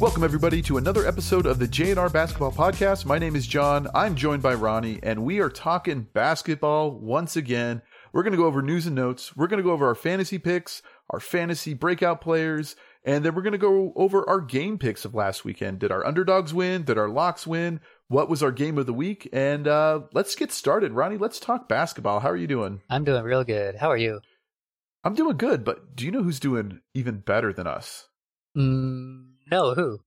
Welcome everybody to another episode of the JNR Basketball Podcast. My name is Jon. I'm joined by Ronnie, and we are talking basketball once again. We're going to go over news and notes. We're going to go over our fantasy picks, our fantasy breakout players, and then we're going to go over our game picks of last weekend. Did our underdogs win? Did our locks win? What was our game of the week? And uh, let's get started. Ronnie, let's talk basketball. How are you doing? I'm doing real good. How are you? I'm doing good, but do you know who's doing even better than us? Mm, no, who?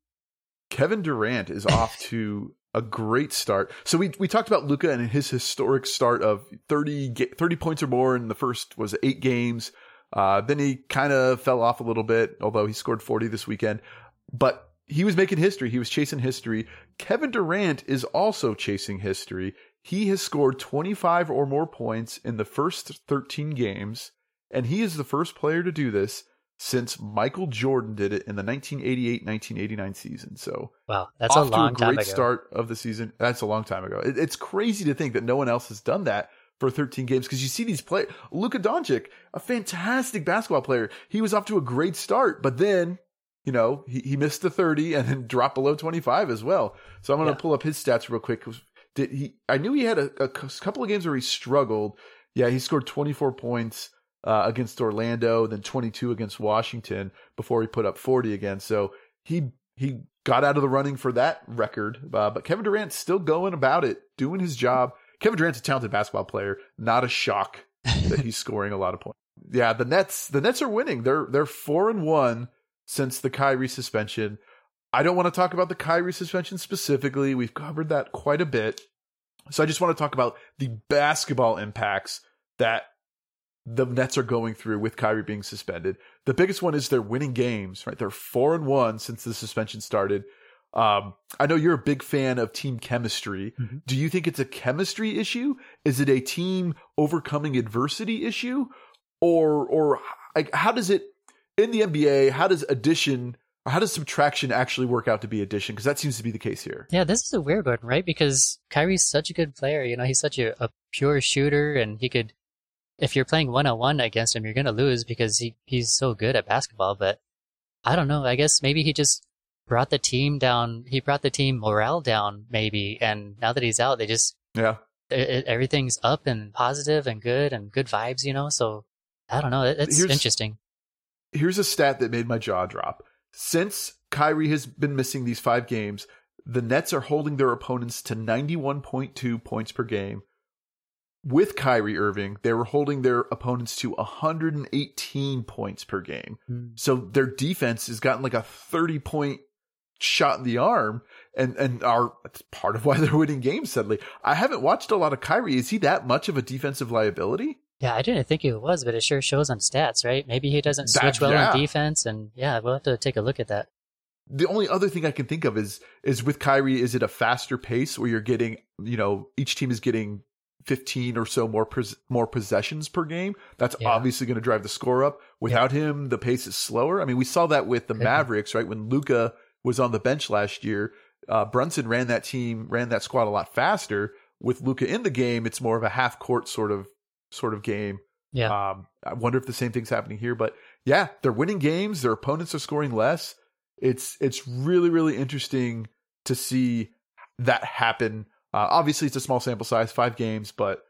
Kevin Durant is off to a great start. So we we talked about Luka and his historic start of 30, 30 points or more in the first was eight games. Uh, then he kind of fell off a little bit, although he scored 40 this weekend. But he was making history. He was chasing history. Kevin Durant is also chasing history. He has scored 25 or more points in the first 13 games, and he is the first player to do this since Michael Jordan did it in the 1988-1989 season. So wow, that's a long to a great time ago. start of the season. That's a long time ago. It, it's crazy to think that no one else has done that for 13 games because you see these play Luka Doncic, a fantastic basketball player. He was off to a great start, but then you know he, he missed the 30 and then dropped below 25 as well. So I'm going to yeah. pull up his stats real quick. Did he? I knew he had a, a couple of games where he struggled. Yeah, he scored 24 points uh, against Orlando, then 22 against Washington before he put up 40 again. So he he got out of the running for that record. Uh, but Kevin Durant's still going about it, doing his job. Kevin Durant's a talented basketball player. Not a shock that he's scoring a lot of points. Yeah, the Nets the Nets are winning. They're they're four and one since the Kyrie suspension. I don't want to talk about the Kyrie suspension specifically. We've covered that quite a bit. So I just want to talk about the basketball impacts that the Nets are going through with Kyrie being suspended. The biggest one is they're winning games, right? They're four and one since the suspension started. Um, I know you're a big fan of team chemistry. Mm-hmm. Do you think it's a chemistry issue? Is it a team overcoming adversity issue? Or, or like, how does it in the NBA? How does addition or how does subtraction actually work out to be addition? Because that seems to be the case here. Yeah, this is a weird one, right? Because Kyrie's such a good player. You know, he's such a, a pure shooter and he could if you're playing one on one against him, you're gonna lose because he, he's so good at basketball. But I don't know. I guess maybe he just brought the team down. He brought the team morale down, maybe. And now that he's out, they just yeah, it, everything's up and positive and good and good vibes. You know, so I don't know. It, it's here's, interesting. Here's a stat that made my jaw drop. Since Kyrie has been missing these five games, the Nets are holding their opponents to 91.2 points per game with Kyrie Irving, they were holding their opponents to 118 points per game. Mm. So their defense has gotten like a 30 point shot in the arm and, and are part of why they're winning games suddenly. I haven't watched a lot of Kyrie. Is he that much of a defensive liability? Yeah, I didn't think he was, but it sure shows on stats, right? Maybe he doesn't switch that, well yeah. on defense and yeah, we'll have to take a look at that. The only other thing I can think of is is with Kyrie, is it a faster pace where you're getting, you know, each team is getting 15 or so more pos- more possessions per game. That's yeah. obviously going to drive the score up. Without yeah. him, the pace is slower. I mean, we saw that with the Mavericks, right? When Luka was on the bench last year, uh, Brunson ran that team, ran that squad a lot faster. With Luka in the game, it's more of a half court sort of sort of game. Yeah. Um, I wonder if the same thing's happening here, but yeah, they're winning games. Their opponents are scoring less. It's it's really really interesting to see that happen uh, obviously, it's a small sample size, five games, but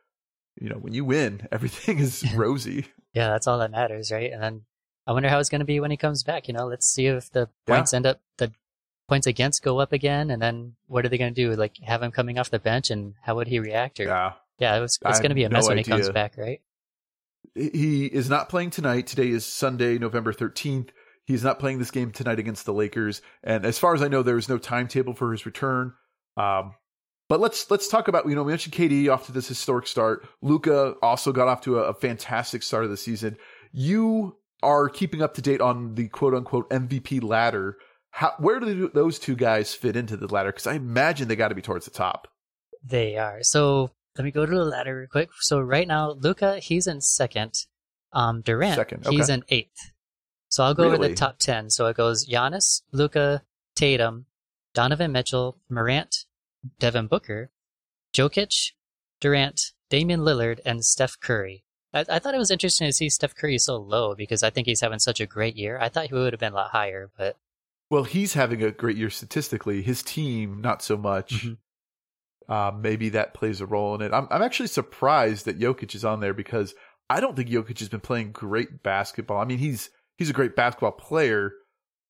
you know when you win, everything is rosy. yeah, that's all that matters, right? And then I wonder how it's going to be when he comes back. You know, let's see if the points yeah. end up the points against go up again, and then what are they going to do? Like have him coming off the bench, and how would he react? Or yeah, yeah, it was, it's going to be a mess no when idea. he comes back, right? He is not playing tonight. Today is Sunday, November thirteenth. He's not playing this game tonight against the Lakers, and as far as I know, there is no timetable for his return. Um, but let's let's talk about you know we mentioned KD off to this historic start. Luka also got off to a, a fantastic start of the season. You are keeping up to date on the quote unquote MVP ladder. How, where do those two guys fit into the ladder? Because I imagine they got to be towards the top. They are. So let me go to the ladder real quick. So right now, Luka he's in second. Um, Durant second. Okay. he's in eighth. So I'll go really? over the top ten. So it goes Giannis, Luka, Tatum, Donovan Mitchell, Morant, Devin Booker, Jokic, Durant, Damian Lillard, and Steph Curry. I, I, thought it was interesting to see Steph Curry so low because I think he's having such a great year. I thought he would have been a lot higher, but Well, he's having a great year statistically. His team, not so much. Mm-hmm. Uh, maybe that plays a role in it. I'm, I'm actually surprised that Jokic is on there because I don't think Jokic has been playing great basketball. I mean, he's he's a great basketball player,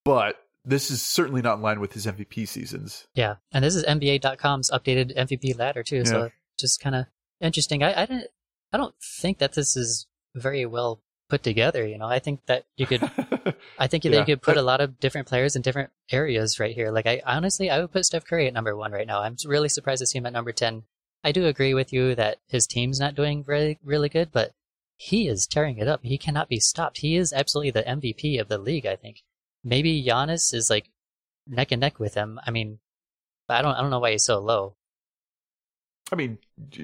but this is certainly not in line with his MVP seasons. Yeah, and this is NBA.com's updated MVP ladder too. Yeah. So just kind of interesting. I, I didn't. I don't think that this is very well put together. You know, I think that you could. I think yeah. that you could put a lot of different players in different areas right here. Like I honestly, I would put Steph Curry at number one right now. I'm really surprised to see him at number ten. I do agree with you that his team's not doing really really good, but he is tearing it up. He cannot be stopped. He is absolutely the MVP of the league. I think maybe Giannis is like neck and neck with him. I mean, I don't I don't know why he's so low. I mean,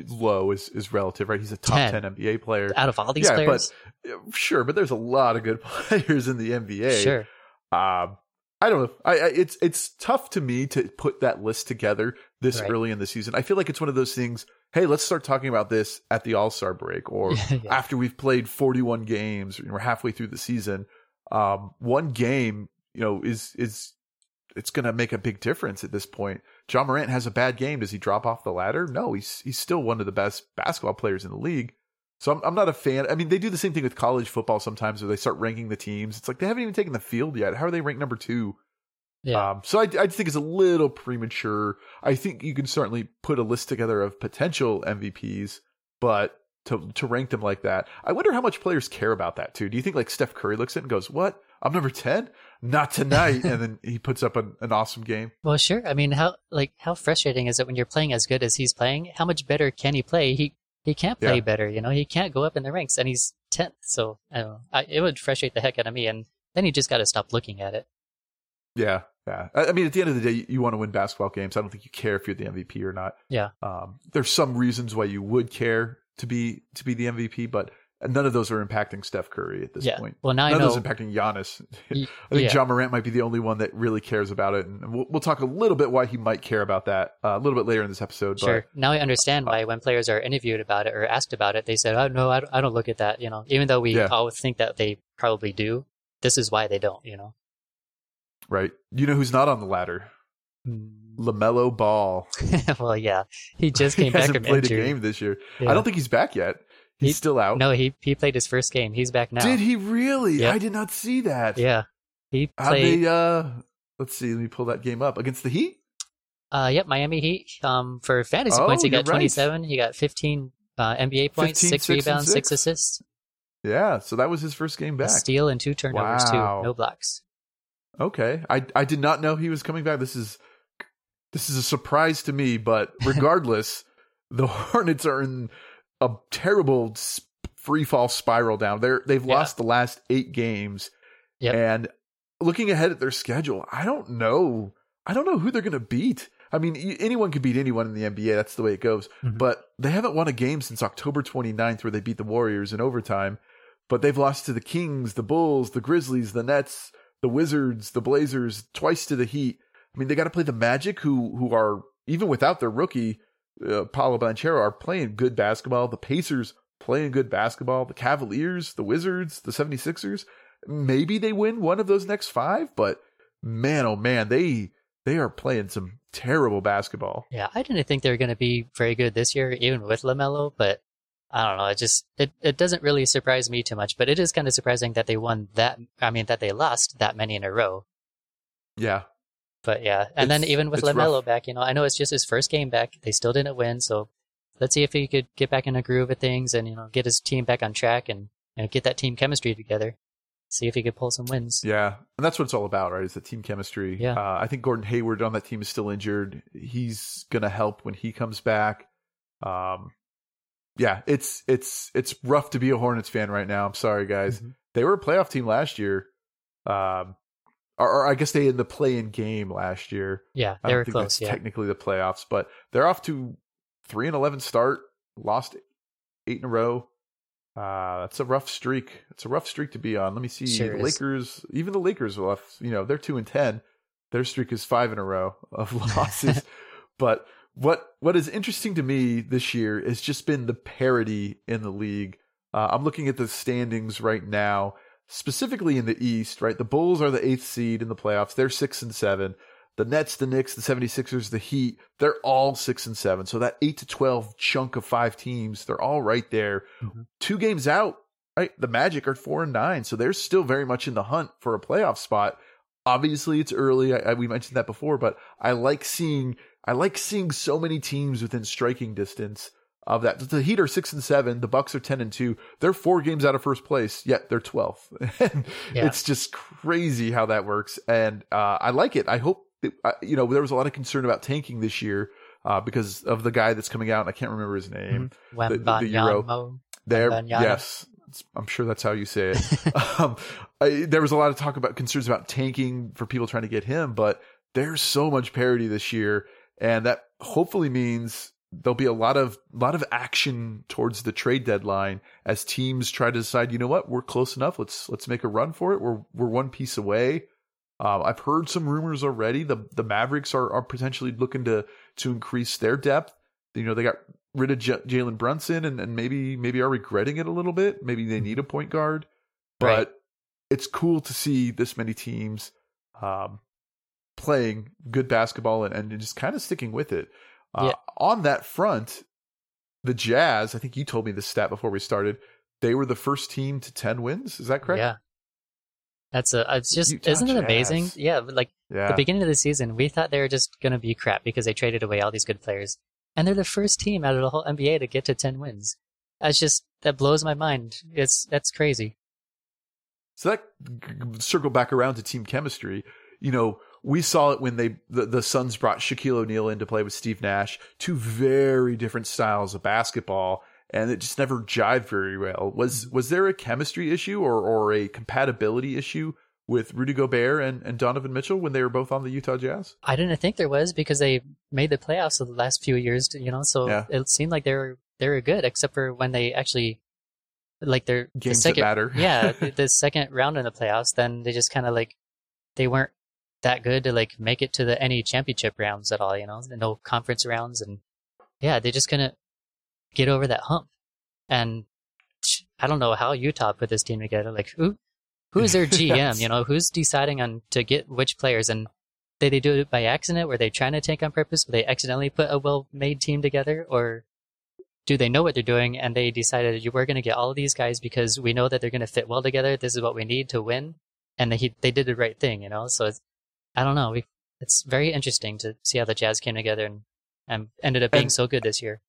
low is, is relative, right? He's a top 10, 10 NBA player. Out of all these yeah, players? But, sure, but there's a lot of good players in the NBA. Sure. Um, I don't know. I, I, it's it's tough to me to put that list together this right. early in the season. I feel like it's one of those things. Hey, let's start talking about this at the All Star break, or yeah. after we've played 41 games, we're halfway through the season. Um, one game, you know, is is it's going to make a big difference at this point. Ja Morant has a bad game. Does he drop off the ladder? No, he's he's still one of the best basketball players in the league. So I'm I'm not a fan. I mean, they do the same thing with college football sometimes, where they start ranking the teams. It's like they haven't even taken the field yet. How are they ranked number two? Yeah. Um, so I I think it's a little premature. I think you can certainly put a list together of potential MVPs, but to to rank them like that, I wonder how much players care about that too. Do you think like Steph Curry looks at it and goes, "What? I'm number 10? Not tonight. and then he puts up an, an awesome game. Well, sure. I mean, how like how frustrating is it when you're playing as good as he's playing? How much better can he play? He he can't play yeah. better, you know. He can't go up in the ranks, and he's tenth. So I don't know. I, it would frustrate the heck out of me, and then you just got to stop looking at it. Yeah, yeah. I mean, at the end of the day, you, you want to win basketball games. I don't think you care if you're the MVP or not. Yeah. Um, there's some reasons why you would care to be to be the MVP, but none of those are impacting Steph Curry at this yeah. point. Well, now none I know. of those impacting Giannis. I think yeah. Ja Morant might be the only one that really cares about it, and we'll, we'll talk a little bit why he might care about that uh, a little bit later in this episode. Sure. But, now I understand why when players are interviewed about it or asked about it, they said, "Oh no, I don't, I don't look at that." You know, even though we yeah. all think that they probably do, this is why they don't. You know. Right. You know who's not on the ladder? Mm. LaMelo Ball. well, yeah, he just came he back hasn't played injury. a game this year. Yeah. I don't think he's back yet. He's he, still out. No, he he played his first game. He's back now. Did he really? Yep. I did not see that. Yeah, he played. They, uh, let's see. Let me pull that game up against the Heat. Uh, yep, Miami Heat. Um, for fantasy oh, points, he got. Right. He got fifteen uh, NBA points, 15, six, six rebounds, six. six. assists. Yeah, so that was his first game back. A steal and two turnovers wow. too. No blocks. Okay, I I did not know he was coming back. This is this is a surprise to me, but regardless, the Hornets are in a terrible free fall spiral down. They're they've yeah. lost the last eight games, yep. and looking ahead at their schedule, I don't know. I don't know who they're going to beat. I mean, anyone could beat anyone in the NBA. That's the way it goes. Mm-hmm. But they haven't won a game since October 29th, where they beat the Warriors in overtime. But they've lost to the Kings, the Bulls, the Grizzlies, the Nets, the Wizards, the Blazers, twice to the Heat. I mean, they got to play the Magic, who who are even without their rookie uh, Paolo Banchero are playing good basketball. The Pacers playing good basketball. The Cavaliers, the Wizards, the 76ers, maybe they win one of those next five, but man, oh man, they they are playing some terrible basketball. Yeah, I didn't think they were going to be very good this year, even with LaMelo, but I don't know. It just it, it doesn't really surprise me too much, but it is kind of surprising that they won that. I mean, that they lost that many in a row. Yeah, but yeah, and it's, then even with LaMelo rough. back, you know, I know it's just his first game back. They still didn't win, so let's see if he could get back in a groove of things and you know get his team back on track and you know, get that team chemistry together. See if he could pull some wins. Yeah, and that's what it's all about, right? Is the team chemistry. Yeah. Uh, I think Gordon Hayward on that team is still injured. He's gonna help when he comes back. Um, yeah, it's it's it's rough to be a Hornets fan right now. I'm sorry, guys. Mm-hmm. They were a playoff team last year. Um, or, or I guess they in the play-in game last year. Yeah, they were close. yeah. technically the playoffs, but they're off to three and eleven start. Lost eight in a row. Uh, that's a rough streak. It's a rough streak to be on. Let me see. Sure the Lakers, even the Lakers are left. You know, they're two and ten. Their streak is five in a row of losses. but what what is interesting to me this year has just been the parity in the league. Uh, I'm looking at the standings right now. Specifically in the East, right? The Bulls are the eighth seed in the playoffs. They're six and seven. The Nets, the Knicks, the 76ers, the Heat, they're all six and seven. So that eight to 12 chunk of five teams, they're all right there. Mm-hmm. Two games out, right? The Magic are four and nine. So they're still very much in the hunt for a playoff spot. Obviously, it's early. I, I, we mentioned that before, but I like seeing I like seeing so many teams within striking distance of that. The Heat are six and seven. The Bucks are ten and two. They're four games out of first place, yet they're twelfth. yeah. It's just crazy how that works, and uh, I like it. I hope that, uh, you know there was a lot of concern about tanking this year uh, because of the guy that's coming out. and I can't remember his name. Mm-hmm. The, the Euro. There, yes, I'm sure that's how you say it. um, I, there was a lot of talk about concerns about tanking for people trying to get him, but there's so much parity this year, and that hopefully means there'll be a lot of a lot of action towards the trade deadline as teams try to decide. You know what? We're close enough. Let's let's make a run for it. We're we're one piece away. Uh, I've heard some rumors already. The the Mavericks are are potentially looking to to increase their depth. You know, they got rid of J- Jalen Brunson and, and maybe maybe are regretting it a little bit. Maybe they need a point guard, but right. it's cool to see this many teams um, playing good basketball and, and just kind of sticking with it. Uh, yeah. On that front, the Jazz. I think you told me this stat before we started. They were the first team to ten wins. Is that correct? Yeah. That's a. It's just Utah isn't it amazing? Yeah, like yeah. the beginning of the season, we thought they were just going to be crap because they traded away all these good players and they're the first team out of the whole NBA to get to 10 wins. That's just, that blows my mind. It's, that's crazy. So that circle back around to team chemistry, you know, we saw it when they, the, the Suns brought Shaquille O'Neal in to play with Steve Nash, two very different styles of basketball. And it just never jived very well. Was was there a chemistry issue or, or a compatibility issue with Rudy Gobert and, and Donovan Mitchell when they were both on the Utah Jazz? I didn't think there was because they made the playoffs the last few years, you know, so yeah. it seemed like they were they were good except for when they actually like their games the second, that matter. yeah, the, the second round in the playoffs, then they just kind of like they weren't that good to like make it to the any championship rounds at all, you know, no conference rounds and yeah, they just couldn't get over that hump. And I don't know how Utah put this team together. Like, who who's their GM? yes. You know, who's deciding on to get which players? And did they do it by accident? Were they trying to tank on purpose? Were they accidentally put a well-made team together, or do they know what they're doing and they decided we're going to get all of these guys because we know that they're going to fit well together. This is what we need to win, and they they did the right thing. You know, so it's I don't know. We, it's very interesting to see how the Jazz came together and, and ended up being and, so good this year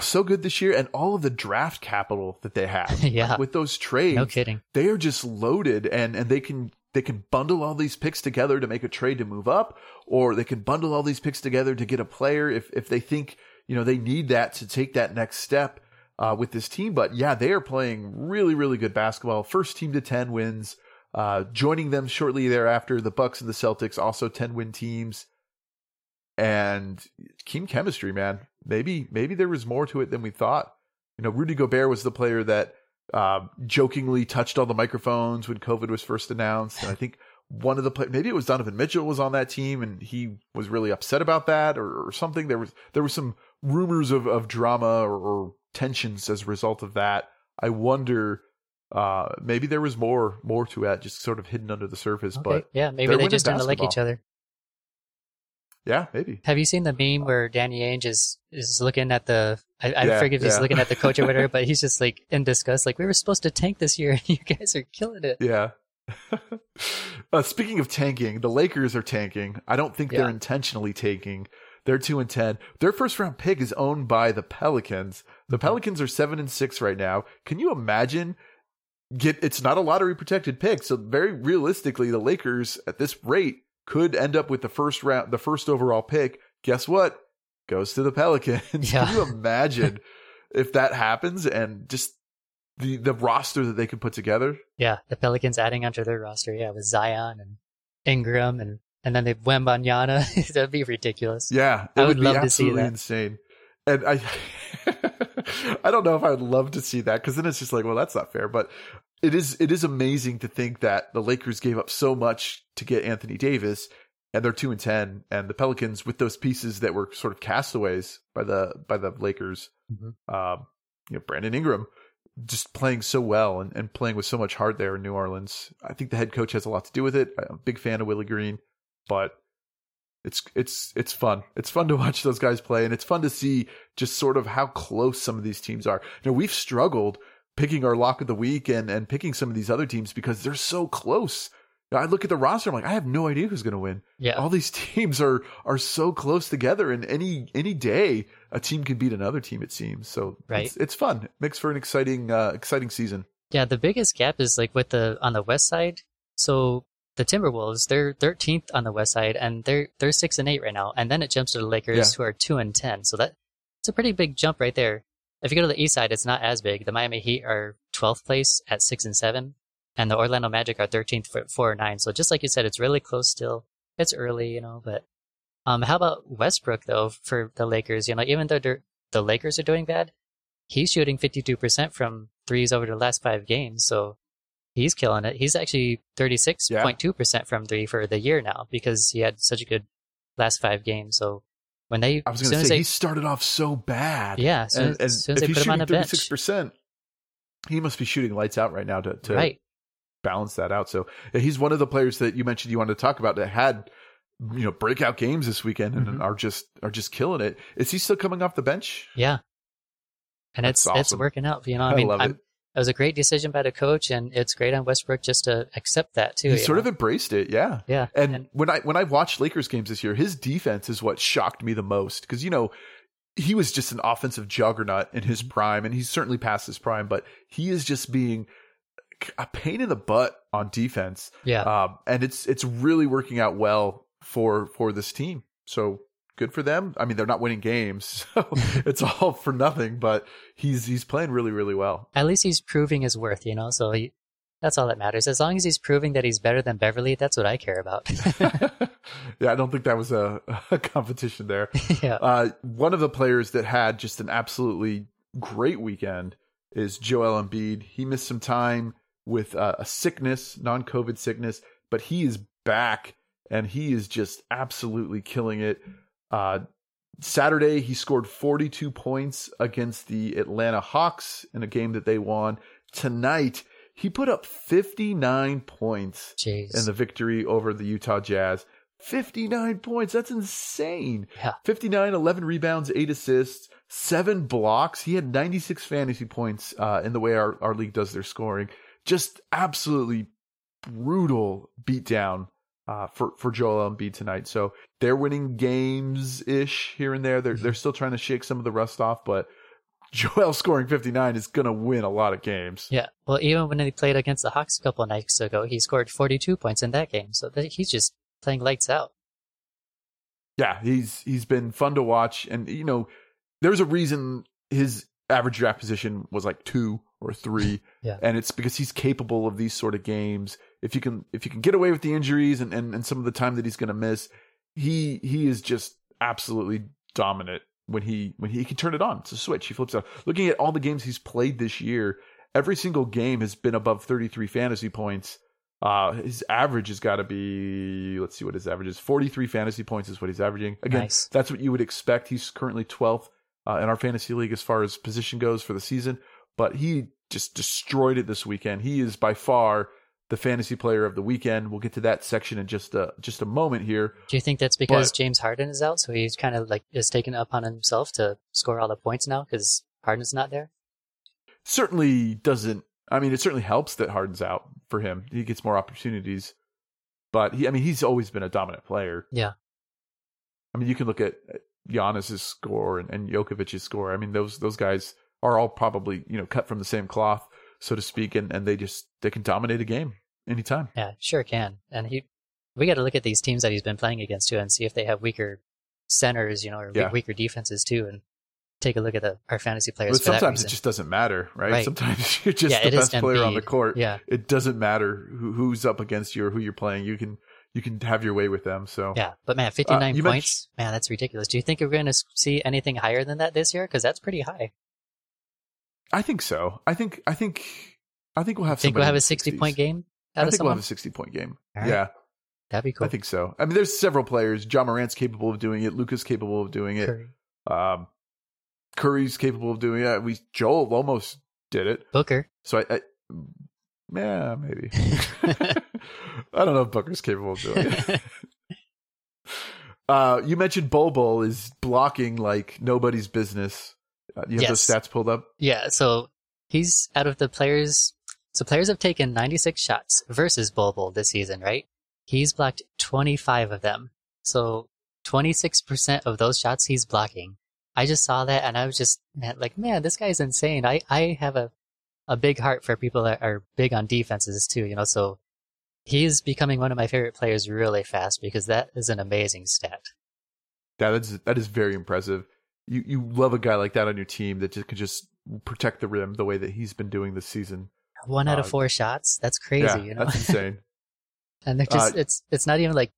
so good this year and all of the draft capital that they have. yeah. Like with those trades. No kidding. They are just loaded and, and they can they can bundle all these picks together to make a trade to move up, or they can bundle all these picks together to get a player if if they think, you know, they need that to take that next step uh, with this team. But yeah, they are playing really, really good basketball. First team to ten wins. Uh, joining them shortly thereafter, the Bucks and the Celtics, also ten win teams and team chemistry, man. Maybe maybe there was more to it than we thought. You know, Rudy Gobert was the player that uh, jokingly touched all the microphones when COVID was first announced, and I think one of the play- maybe it was Donovan Mitchell was on that team, and he was really upset about that or, or something. There was there was some rumors of of drama or, or tensions as a result of that. I wonder uh, maybe there was more more to it, just sort of hidden under the surface. Okay. But yeah, maybe they just didn't like each other. Yeah, maybe. Have you seen the meme where Danny Ainge is is looking at the? I, I yeah, forget if he's looking at the coach or whatever, but he's just like in disgust. Like we were supposed to tank this year, and you guys are killing it. Yeah. uh, speaking of tanking, the Lakers are tanking. I don't think yeah. they're intentionally tanking. They're two and ten. Their first round pick is owned by the Pelicans. The mm-hmm. Pelicans are seven and six right now. Can you imagine? Get it's not a lottery protected pick, so very realistically, the Lakers at this rate could end up with the first round, the first overall pick. Guess what? Goes to the Pelicans. Yeah. Can you imagine if that happens and just the the roster that they could put together? Yeah, the Pelicans adding onto their roster. Yeah, with Zion and Ingram and and then they Wembanyama. That'd be ridiculous. Yeah, I would, would love to see that. Insane. And I, I don't know if I would love to see that because then it's just like, well, that's not fair. But it is it is amazing to think that the Lakers gave up so much to get Anthony Davis, and they're two and ten, and the Pelicans with those pieces that were sort of castaways by the by the Lakers, mm-hmm. um, you know, Brandon Ingram, just playing so well and, and playing with so much heart there in New Orleans. I think the head coach has a lot to do with it. I'm a big fan of Willie Green, but it's it's it's fun. It's fun to watch those guys play, and it's fun to see just sort of how close some of these teams are. You know, we've struggled picking our lock of the week and and picking some of these other teams because they're so close. I look at the roster, I'm like, I have no idea who's going to win. Yeah, all these teams are are so close together, and any any day a team can beat another team. It seems so. Right, it's, it's fun. It makes for an exciting uh, exciting season. Yeah, the biggest gap is like with the on the west side. So the Timberwolves, they're 13th on the West Side, and they're they're six and eight right now. And then it jumps to the Lakers, yeah. who are two and ten. So that it's a pretty big jump right there. If you go to the East Side, it's not as big. The Miami Heat are 12th place at six and seven, and the Orlando Magic are 13th for four and nine. So just like you said, it's really close still. It's early, you know. But um, how about Westbrook though for the Lakers? You know, even though the Lakers are doing bad, he's shooting 52% from threes over the last five games. So he's killing it. He's actually 36.2% yeah. from three for the year now because he had such a good last five games. So when they, I was going to say, they, he started off so bad. Yeah. Soon, and, and soon as if he's shooting 36%, he must be shooting lights out right now to, to right. balance that out. So he's one of the players that you mentioned you wanted to talk about that had, you know, breakout games this weekend and mm-hmm. are just, are just killing it. Is he still coming off the bench? Yeah. And That's it's, awesome. it's working out. You know, I, I mean, I'm, it was a great decision by the coach, and it's great on Westbrook just to accept that too. He sort know? of embraced it, yeah, yeah. And, and when I when I watched Lakers games this year, his defense is what shocked me the most because you know he was just an offensive juggernaut in his prime, and he's certainly past his prime, but he is just being a pain in the butt on defense. Yeah, um, and it's it's really working out well for for this team. So good for them. I mean, they're not winning games, so it's all for nothing. But he's he's playing really really well. At least he's proving his worth, you know. So he, that's all that matters. As long as he's proving that he's better than Beverley, that's what I care about. yeah, I don't think that was a, a competition there. yeah. Uh, one of the players that had just an absolutely great weekend is Joel Embiid. He missed some time with uh, a sickness, non-COVID sickness, but he is back and he is just absolutely killing it. Uh, Saturday, he scored 42 points against the Atlanta Hawks in a game that they won. Tonight, he put up 59 points Jeez. in the victory over the Utah Jazz. 59 points. That's insane. Yeah. 59, 11 rebounds, 8 assists, 7 blocks. He had 96 fantasy points uh, in the way our, our league does their scoring. Just absolutely brutal beatdown uh, for for Joel Embiid tonight. So they're winning games ish here and there. They're mm-hmm. they're still trying to shake some of the rust off, but Joel scoring 59 is going to win a lot of games. Yeah. Well, even when he played against the Hawks a couple nights ago, he scored 42 points in that game. So he's just playing lights out. Yeah, he's he's been fun to watch, and you know, there's a reason his average draft position was like two or three, yeah. and it's because he's capable of these sort of games if you can if you can get away with the injuries and, and, and some of the time that he's going to miss, he he is just absolutely dominant when he when he, he, can turn it on. It's a switch. He flips out. Looking at all the games he's played this year, every single game has been above 33 fantasy points. Uh, his average has got to be let's see what his average is. 43 fantasy points is what he's averaging. Again, nice. that's what you would expect. He's currently 12th uh, in our fantasy league as far as position goes for the season, but he just destroyed it this weekend. He is by far the fantasy player of the weekend. We'll get to that section in just a just a moment here. Do you think that's because but, James Harden is out, so he's kind of like is taking it upon himself to score all the points now because Harden's not there? Certainly doesn't. I mean, it certainly helps that Harden's out for him. He gets more opportunities, but he. I mean, he's always been a dominant player. Yeah. I mean, you can look at uh, Giannis's score and, and Jokic's score. I mean, those those guys are all probably you know cut from the same cloth so to speak, and, and they just they can dominate a game anytime. Yeah, sure can. And he, we got to look at these teams that he's been playing against too, and see if they have weaker centers, you know, or yeah. weaker defenses too, and take a look at the, our fantasy players. But sometimes it just doesn't matter, right? right. Sometimes you're just yeah, the best player on the court. Yeah, it doesn't matter who, who's up against you or who you're playing. You can you can have your way with them. So yeah, but man, 59 uh, points, man, that's ridiculous. Do you think we're going to see anything higher than that this year? Because that's pretty high. I think so. I think I think I think we'll have. Think we'll have a sixty 60s. point game. I think we'll have a sixty point game. Right. Yeah, that'd be cool. I think so. I mean, there's several players. Ja Morant's capable of doing it. Luka's capable of doing it. Curry. Um, Curry's capable of doing it. We Joel almost did it. Booker. So I, I yeah, maybe. I don't know if Booker's capable of doing it. uh, you mentioned Bol Bol is blocking like nobody's business. Uh, you have yes. those stats pulled up? Yeah. So he's out of the players. So players have taken 96 shots versus Bol this season, right? He's blocked 25 of them. So 26% of those shots he's blocking. I just saw that and I was just man, like, man, this guy's insane. I, I have a, a big heart for people that are big on defenses too, you know, so he's becoming one of my favorite players really fast because that is an amazing stat. That is that is very impressive. You you love a guy like that on your team that just can just protect the rim the way that he's been doing this season. One out uh, of four shots. That's crazy. Yeah, you know? that's insane. and they're just uh, it's it's not even like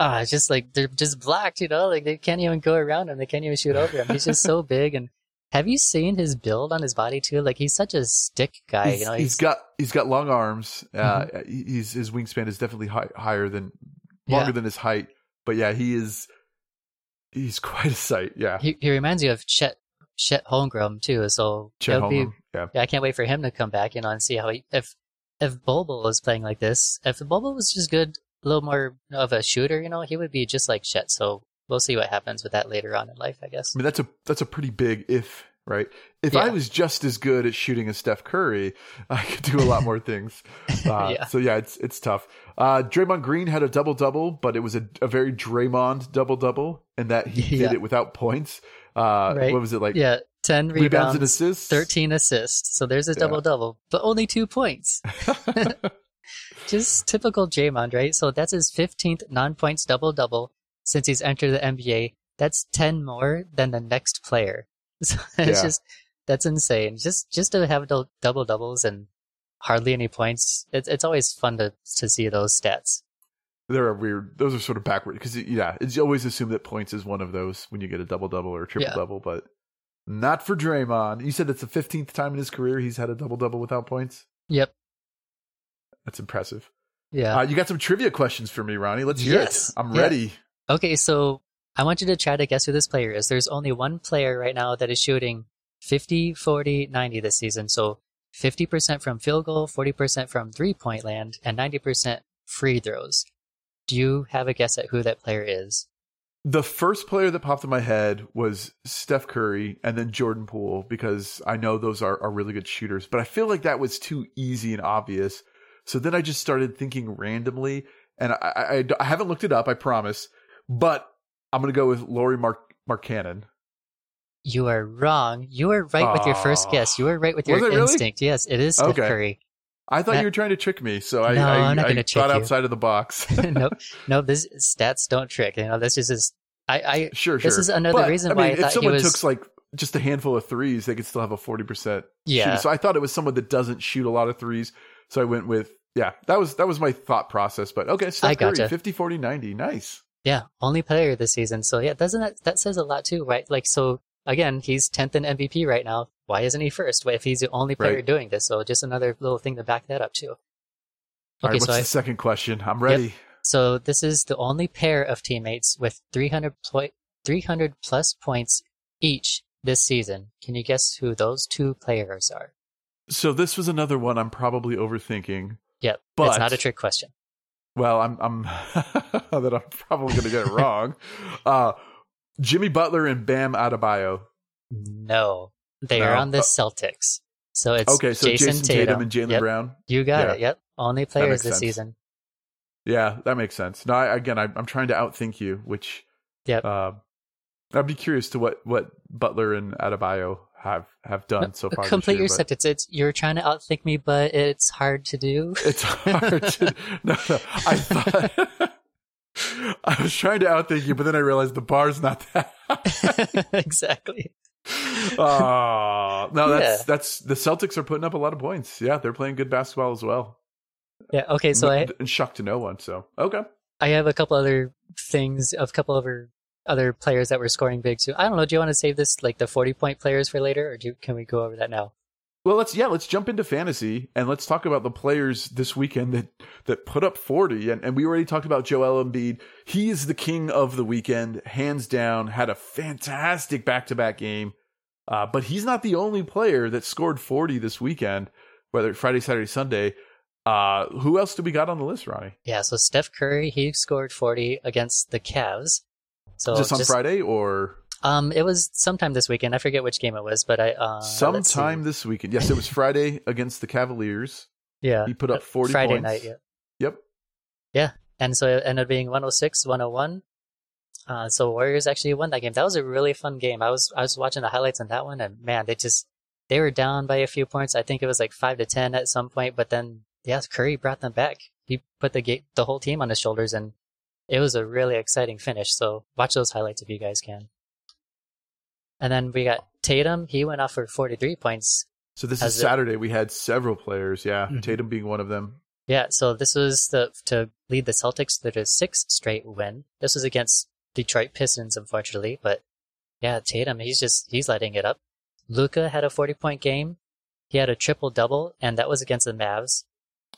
ah, uh, it's just like they're just blocked, you know, like they can't even go around him, they can't even shoot over him. He's just so big and have you seen his build on his body too? Like he's such a stick guy. He's, you know, he's, he's got he's got long arms. Uh, mm-hmm. he's his wingspan is definitely high, higher than longer yeah. than his height. But yeah, he is he's quite a sight. Yeah, he, he reminds you of Chet Chet Holmgren too. So Chet Holmgren. Be, yeah. yeah, I can't wait for him to come back, you know, and see how he if if Bol is playing like this. If Bol was just good, a little more of a shooter, you know, he would be just like Chet. So we'll see what happens with that later on in life, I guess. I mean, that's a that's a pretty big if right? If yeah. I was just as good at shooting as Steph Curry, I could do a lot more things. Uh, yeah. So yeah, it's it's tough. Uh, Draymond Green had a double double, but it was a, a very Draymond double double, and that he yeah. did it without points. Uh, right. What was it like? Yeah, ten rebounds, rebounds and assists, thirteen assists. So there's a double double, but only two points. Just typical Draymond, right? So that's his fifteenth non-points double double since he's entered the NBA. That's ten more than the next player. So it's yeah. just that's insane. Just just to have double doubles and hardly any points. It's it's always fun to to see those stats. They're a weird. Those are sort of backward because yeah, it's always assumed that points is one of those when you get a double double or a triple yeah. double, but not for Draymond. You said it's the fifteenth time in his career he's had a double double without points. Yep, that's impressive. Yeah, uh, you got some trivia questions for me, Ronnie. Let's hear yes. it. I'm yeah. ready. Okay, so I want you to try to guess who this player is. There's only one player right now that is shooting 50, 40, 90 this season. So 50% from field goal, 40% from three point land, and 90% free throws. Do you have a guess at who that player is? The first player that popped in my head was Steph Curry and then Jordan Poole because I know those are, are really good shooters, but I feel like that was too easy and obvious. So then I just started thinking randomly, and I, I, I haven't looked it up, I promise, but I'm going to go with Lauri Mark Markkanen. You are wrong. You were right Aww. with your first guess. You were right with your really? instinct. Yes, it is Steph okay. Curry. I thought you were trying to trick me, so I, no, I, I'm not I thought you. outside of the box. nope, no, this stats don't trick. You know, this is just I, I sure, sure. This is another but, reason I mean, why I if someone was... took like just a handful of threes, they could still have a forty percent. Yeah. So I thought it was someone that doesn't shoot a lot of threes. So I went with yeah. That was that was my thought process. But okay, Steph I gotcha. Curry, 50, 40, 90. Nice. Yeah, only player this season. So yeah, doesn't that that says a lot too, right? Like so again, he's tenth in MVP right now. Why isn't he first? If he's the only player right. doing this, so just another little thing to back that up too. Okay, what's so the I, second question? I'm ready. Yep. So this is the only pair of teammates with 300, pl- 300 plus points each this season. Can you guess who those two players are? So this was another one I'm probably overthinking. Yep, but it's not a trick question. Well, I'm I'm that I'm probably going to get it wrong. Uh, Jimmy Butler and Bam Adebayo. No, they no. are on the uh, Celtics. So it's okay. So Jayson, Jayson Tatum. Tatum, and Jaylen yep. Brown. You got yeah. it. Yep, only players this sense. season. Yeah, that makes sense. Now, I, again, I, am trying to outthink you, which. Yep. Uh, I'd be curious to what what Butler and Adebayo have have done so far. Complete year, your sentence. It's you're trying to outthink me, but it's hard to do. It's hard to. no, no. I thought I was trying to outthink you, but then I realized the bar's not that. exactly. Oh no, that's yeah. that's the Celtics are putting up a lot of points. Yeah, they're playing good basketball as well. Yeah. Okay. So and, I and shocked to no one. So okay. I have a couple other things, a couple other other players that were scoring big too. I don't know. Do you want to save this like the forty point players for later, or do can we go over that now? Well, let's yeah, let's jump into fantasy and let's talk about the players this weekend that that put up 40 and, and we already talked about Joel Embiid. He is the king of the weekend, hands down, had a fantastic back-to-back game. Uh, but he's not the only player that scored 40 this weekend, whether Friday, Saturday, Sunday. Uh, who else do we got on the list, Ronnie? Yeah, so Steph Curry, he scored 40 against the Cavs. So just on just, Friday or? Um, it was sometime this weekend. I forget which game it was, but I uh, sometime this weekend. Yes, it was Friday against the Cavaliers. Yeah, he put up 40 Friday points. night. Yeah. Yep. Yeah, and so it ended up being 106, 101. Uh, so Warriors actually won that game. That was a really fun game. I was I was watching the highlights on that one, and man, they just they were down by a few points. I think it was like five to ten at some point, but then yeah, Curry brought them back. He put the game, the whole team on his shoulders, and it was a really exciting finish. So watch those highlights if you guys can. And then we got Tatum. He went off for 43 points. So this is Saturday. we had several players. Yeah, mm-hmm. Tatum being one of them. Yeah. So this was the to lead the Celtics to their sixth straight win. This was against Detroit Pistons, unfortunately. But yeah, Tatum, he's just he's lighting it up. Luka had a 40 point game. He had a triple double, and that was against the Mavs.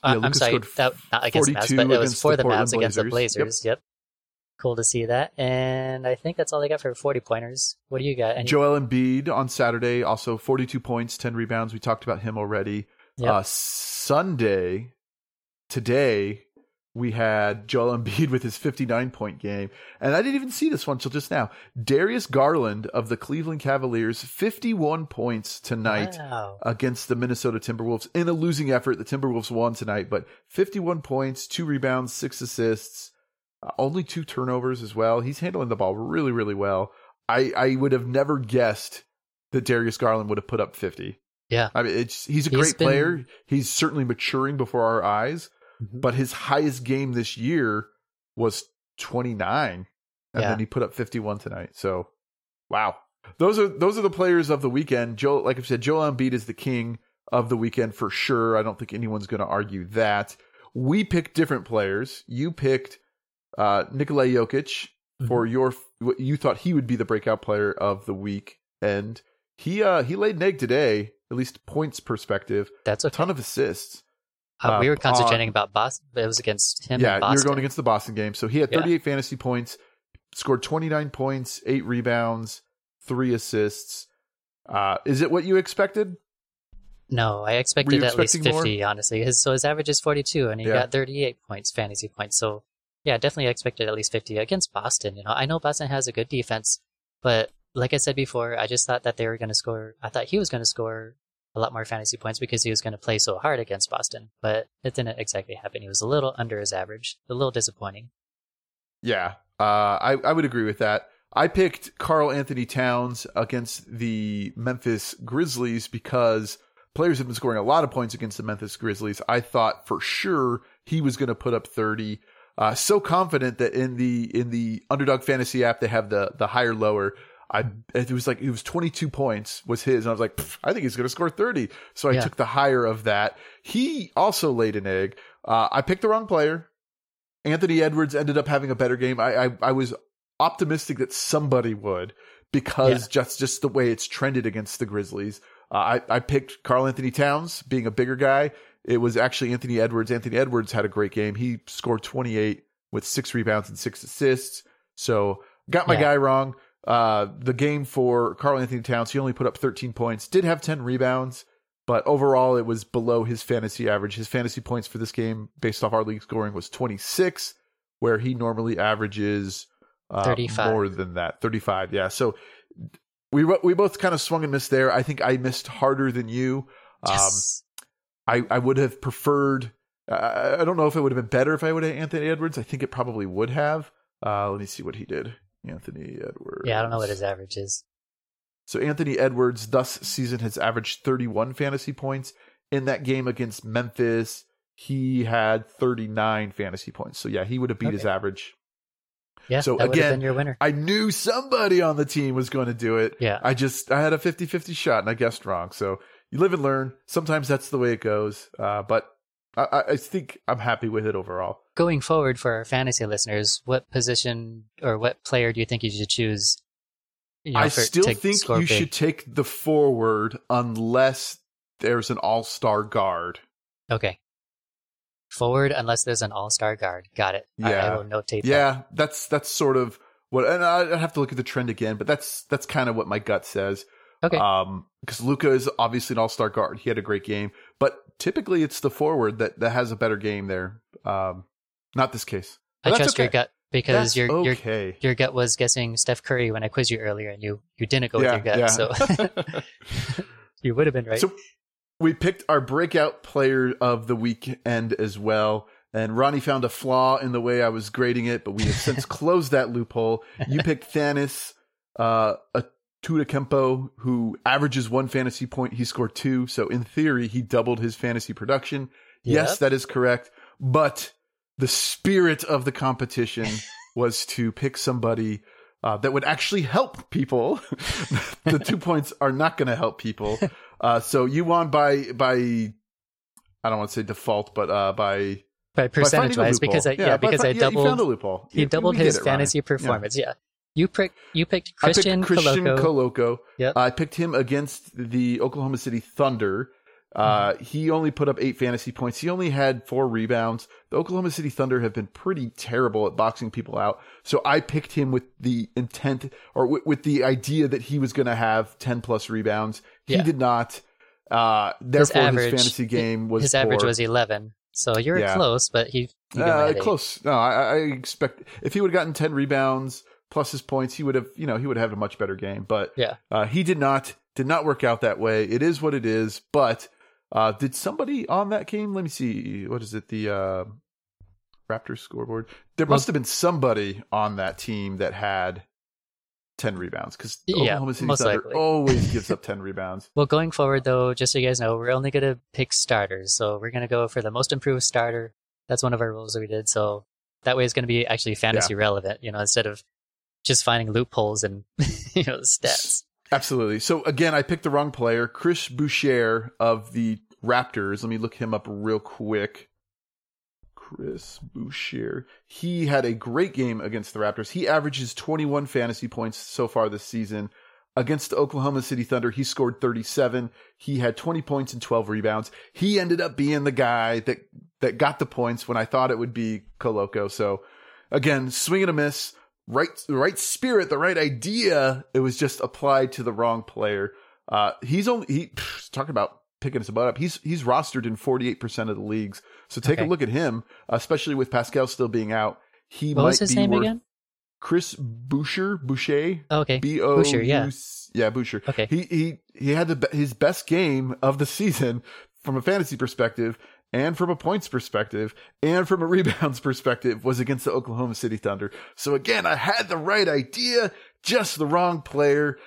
Uh, yeah, I'm sorry, that, not against the Mavs, but it was for the, Mavs against the Blazers. Yep. yep. Cool to see that. And I think that's all they got for 40 pointers. What do you got? Any- Joel Embiid on Saturday, also 42 points, 10 rebounds. We talked about him already. Yep. Uh, Sunday, today, we had Joel Embiid with his 59 point game. And I didn't even see this one till just now. Darius Garland of the Cleveland Cavaliers, 51 points tonight wow. against the Minnesota Timberwolves in a losing effort. The Timberwolves won tonight, but 51 points, two rebounds, six assists, uh, only two turnovers as well. He's handling the ball really, really well. I, I would have never guessed that Darius Garland would have put up 50. Yeah. I mean, it's, he's a he's great been... player. He's certainly maturing before our eyes Mm-hmm. But his highest game this year was 29 and yeah. then he put up 51 tonight. So, wow. Those are those are the players of the weekend. Joe like I said Joel Embiid is the king of the weekend for sure. I don't think anyone's going to argue that. We picked different players. You picked uh Nikola Jokic mm-hmm. for your what you thought he would be the breakout player of the week and he uh he laid an egg today, at least points perspective. That's a ton of assists. Uh, we were concentrating on, about Boston. But it was against him. Yeah, you're going against the Boston game. So he had 38 yeah. fantasy points, scored 29 points, eight rebounds, three assists. Uh, is it what you expected? No, I expected at least 50, more? honestly. His, so his average is 42, and he yeah. got 38 points, fantasy points. So, yeah, definitely expected at least 50 against Boston. You know, I know Boston has a good defense, but like I said before, I just thought that they were going to score. I thought he was going to score a lot more fantasy points because he was going to play so hard against Boston, but it didn't exactly happen. He was a little under his average, a little disappointing. Yeah, uh, I, I would agree with that. I picked Karl-Anthony Towns against the Memphis Grizzlies because players have been scoring a lot of points against the Memphis Grizzlies. I thought for sure he was going to put up 30. Uh, so confident that in the in the underdog fantasy app they have the the higher lower. I it was like it was 22 points was his, and I was like, I think he's going to score 30. So I yeah. took the higher of that. He also laid an egg. Uh, I picked the wrong player. Anthony Edwards ended up having a better game. I I, I was optimistic that somebody would because yeah. just just the way it's trended against the Grizzlies. Uh, I I picked Karl-Anthony Towns being a bigger guy. It was actually Anthony Edwards. Anthony Edwards had a great game. He scored 28 with six rebounds and six assists. So got my yeah. guy wrong. Uh, the game for Karl-Anthony Towns, he only put up 13 points, did have 10 rebounds, but overall it was below his fantasy average. His fantasy points for this game, based off our league scoring, was 26, where he normally averages uh, 35. more than that. 35, yeah. So we we both kind of swung and missed there. I think I missed harder than you. Yes. I I would have preferred. Uh, I don't know if it would have been better if I would have Anthony Edwards. I think it probably would have. Uh, let me see what he did. Anthony Edwards. Yeah, I don't know what his average is. So Anthony Edwards thus season has averaged 31 fantasy points. In that game against Memphis, he had 39 fantasy points. So yeah, he would have beat okay. his average. Yeah, so again, your winner. I knew somebody on the team was going to do it. Yeah. I just I had a 50-50 shot and I guessed wrong. So you live and learn. Sometimes that's the way it goes. Uh, but I, I think I'm happy with it overall. Going forward for our fantasy listeners, what position or what player do you think you should choose? You know, I still think you big? should take the forward unless there's an all star guard. Okay. Forward unless there's an all star guard. Got it. Yeah. I, I will notate yeah, that. that's that's sort of what and I have to look at the trend again, but that's that's kind of what my gut says. Okay. Um, because Luka is obviously an all star guard. He had a great game, but typically it's the forward that, that has a better game there. Um, not this case. But I trust okay. your gut because that's your okay. your your gut was guessing Steph Curry when I quizzed you earlier, and you you didn't go yeah, with your gut, yeah. so you would have been right. So we picked our breakout player of the weekend as well. And Ronnie found a flaw in the way I was grading it, but we have since closed that loophole. You picked Thanis, uh, a Kempo, who averages one fantasy point. He scored two. So in theory, he doubled his fantasy production. Yep. Yes, that is correct. But the spirit of the competition was to pick somebody uh, that would actually help people. the two points are not going to help people. Uh, so you won by by I don't want to say default, but uh, by by percentage wise because I yeah, yeah because I doubled yeah, loophole. He doubled his fantasy performance. Yeah. You picked you picked Christian, I picked Christian. Koloko. Yep. I picked him against the Oklahoma City Thunder. Uh, mm-hmm. he only put up eight fantasy points. He only had four rebounds. The Oklahoma City Thunder have been pretty terrible at boxing people out. So I picked him with the intent or w- with the idea that he was going to have 10 plus rebounds. He yeah. did not. Uh, therefore his, average, his fantasy game was his poor. average was 11. So you're yeah. close, but he, he uh, close. No, I, I, expect if he would have gotten ten rebounds plus his points, he would have you know he would have had a much better game. But yeah, uh, he did not did not work out that way. It is what it is. But uh, did somebody on that game? Let me see. What is it? The uh, Raptors scoreboard. There must have been somebody on that team that had 10 rebounds because Oklahoma City Thunder likely. always gives up 10 rebounds. Well, going forward, though, just so you guys know, we're only going to pick starters. So we're going to go for the most improved starter. That's one of our rules that we did. So that way it's going to be actually fantasy yeah. relevant, you know, instead of just finding loopholes and, you know, the stats. Absolutely. So again, I picked the wrong player, Chris Boucher of the Raptors. Let me look him up real quick. Chris Boucher. He had a great game against the Raptors. He averages 21 fantasy points so far this season. Against the Oklahoma City Thunder, he scored 37. He had 20 points and 12 rebounds. He ended up being the guy that, that got the points when I thought it would be Koloko. So again, swing and a miss, right, the right spirit, the right idea. It was just applied to the wrong player. Uh, he's only, he, talking about picking his butt up. He's he's rostered in 48% of the leagues. So take okay. a look at him, especially with Pascal still being out. He what might was his be name worth, again? Chris Boucher, Boucher. Oh, okay. B O Boucher, yeah. Yeah, Boucher. Okay. He he he had the his best game of the season from a fantasy perspective and from a points perspective and from a rebounds perspective was against the Oklahoma City Thunder. So again, I had the right idea, just the wrong player.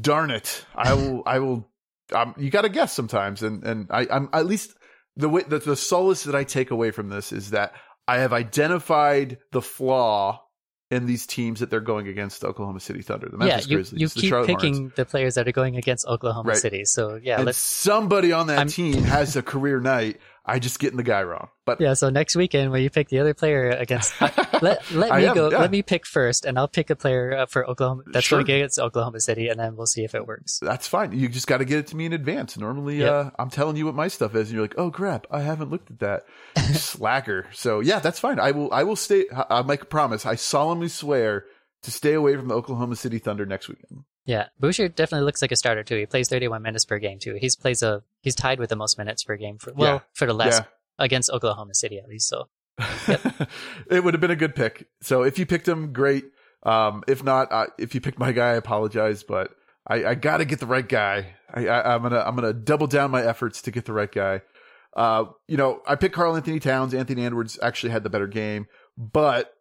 Darn it. I will I will um, you got to guess sometimes, and and I, I'm at least the way the, the solace that I take away from this is that I have identified the flaw in these teams that they're going against Oklahoma City Thunder, the Memphis yeah, you, Grizzlies, you the keep Charlotte picking Hornets. the players that are going against Oklahoma right. City. So yeah, somebody on that I'm, team has a career night. I just getting the guy wrong. But yeah, so next weekend when you pick the other player against, let let me am, go. Yeah. Let me pick first, and I'll pick a player for Oklahoma that's sure. going against Oklahoma City, and then we'll see if it works. That's fine. You just got to get it to me in advance. Normally, yep. uh, I'm telling you what my stuff is, and you're like, "Oh crap, I haven't looked at that." Slacker. So yeah, that's fine. I will. I will stay. I make a promise. I solemnly swear to stay away from the Oklahoma City Thunder next weekend. Yeah, Boucher definitely looks like a starter too. He plays 31 minutes per game too. He's plays a he's tied with the most minutes per game for well yeah. for the last yeah. against Oklahoma City at least. So yep. it would have been a good pick. So if you picked him, great. Um, if not, uh, if you picked my guy, I apologize, but I, I got to get the right guy. I, I, am gonna I'm gonna double down my efforts to get the right guy. Uh, you know, I picked Karl-Anthony Towns. Anthony Edwards actually had the better game, but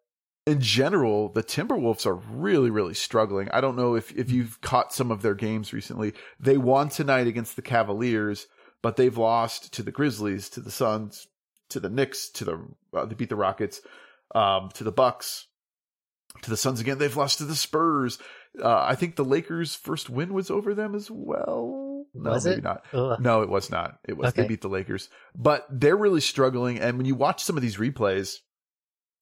in general, the Timberwolves are really, really struggling. I don't know if, if you've caught some of their games recently. They won tonight against the Cavaliers, but they've lost to the Grizzlies, to the Suns, to the Knicks, to the uh, they beat the Rockets, um, to the Bucks, to the Suns again. They've lost to the Spurs. Uh, I think the Lakers' first win was over them as well. No, was maybe it? not. Ugh. No, it was not. It was okay. they beat the Lakers, but they're really struggling. And when you watch some of these replays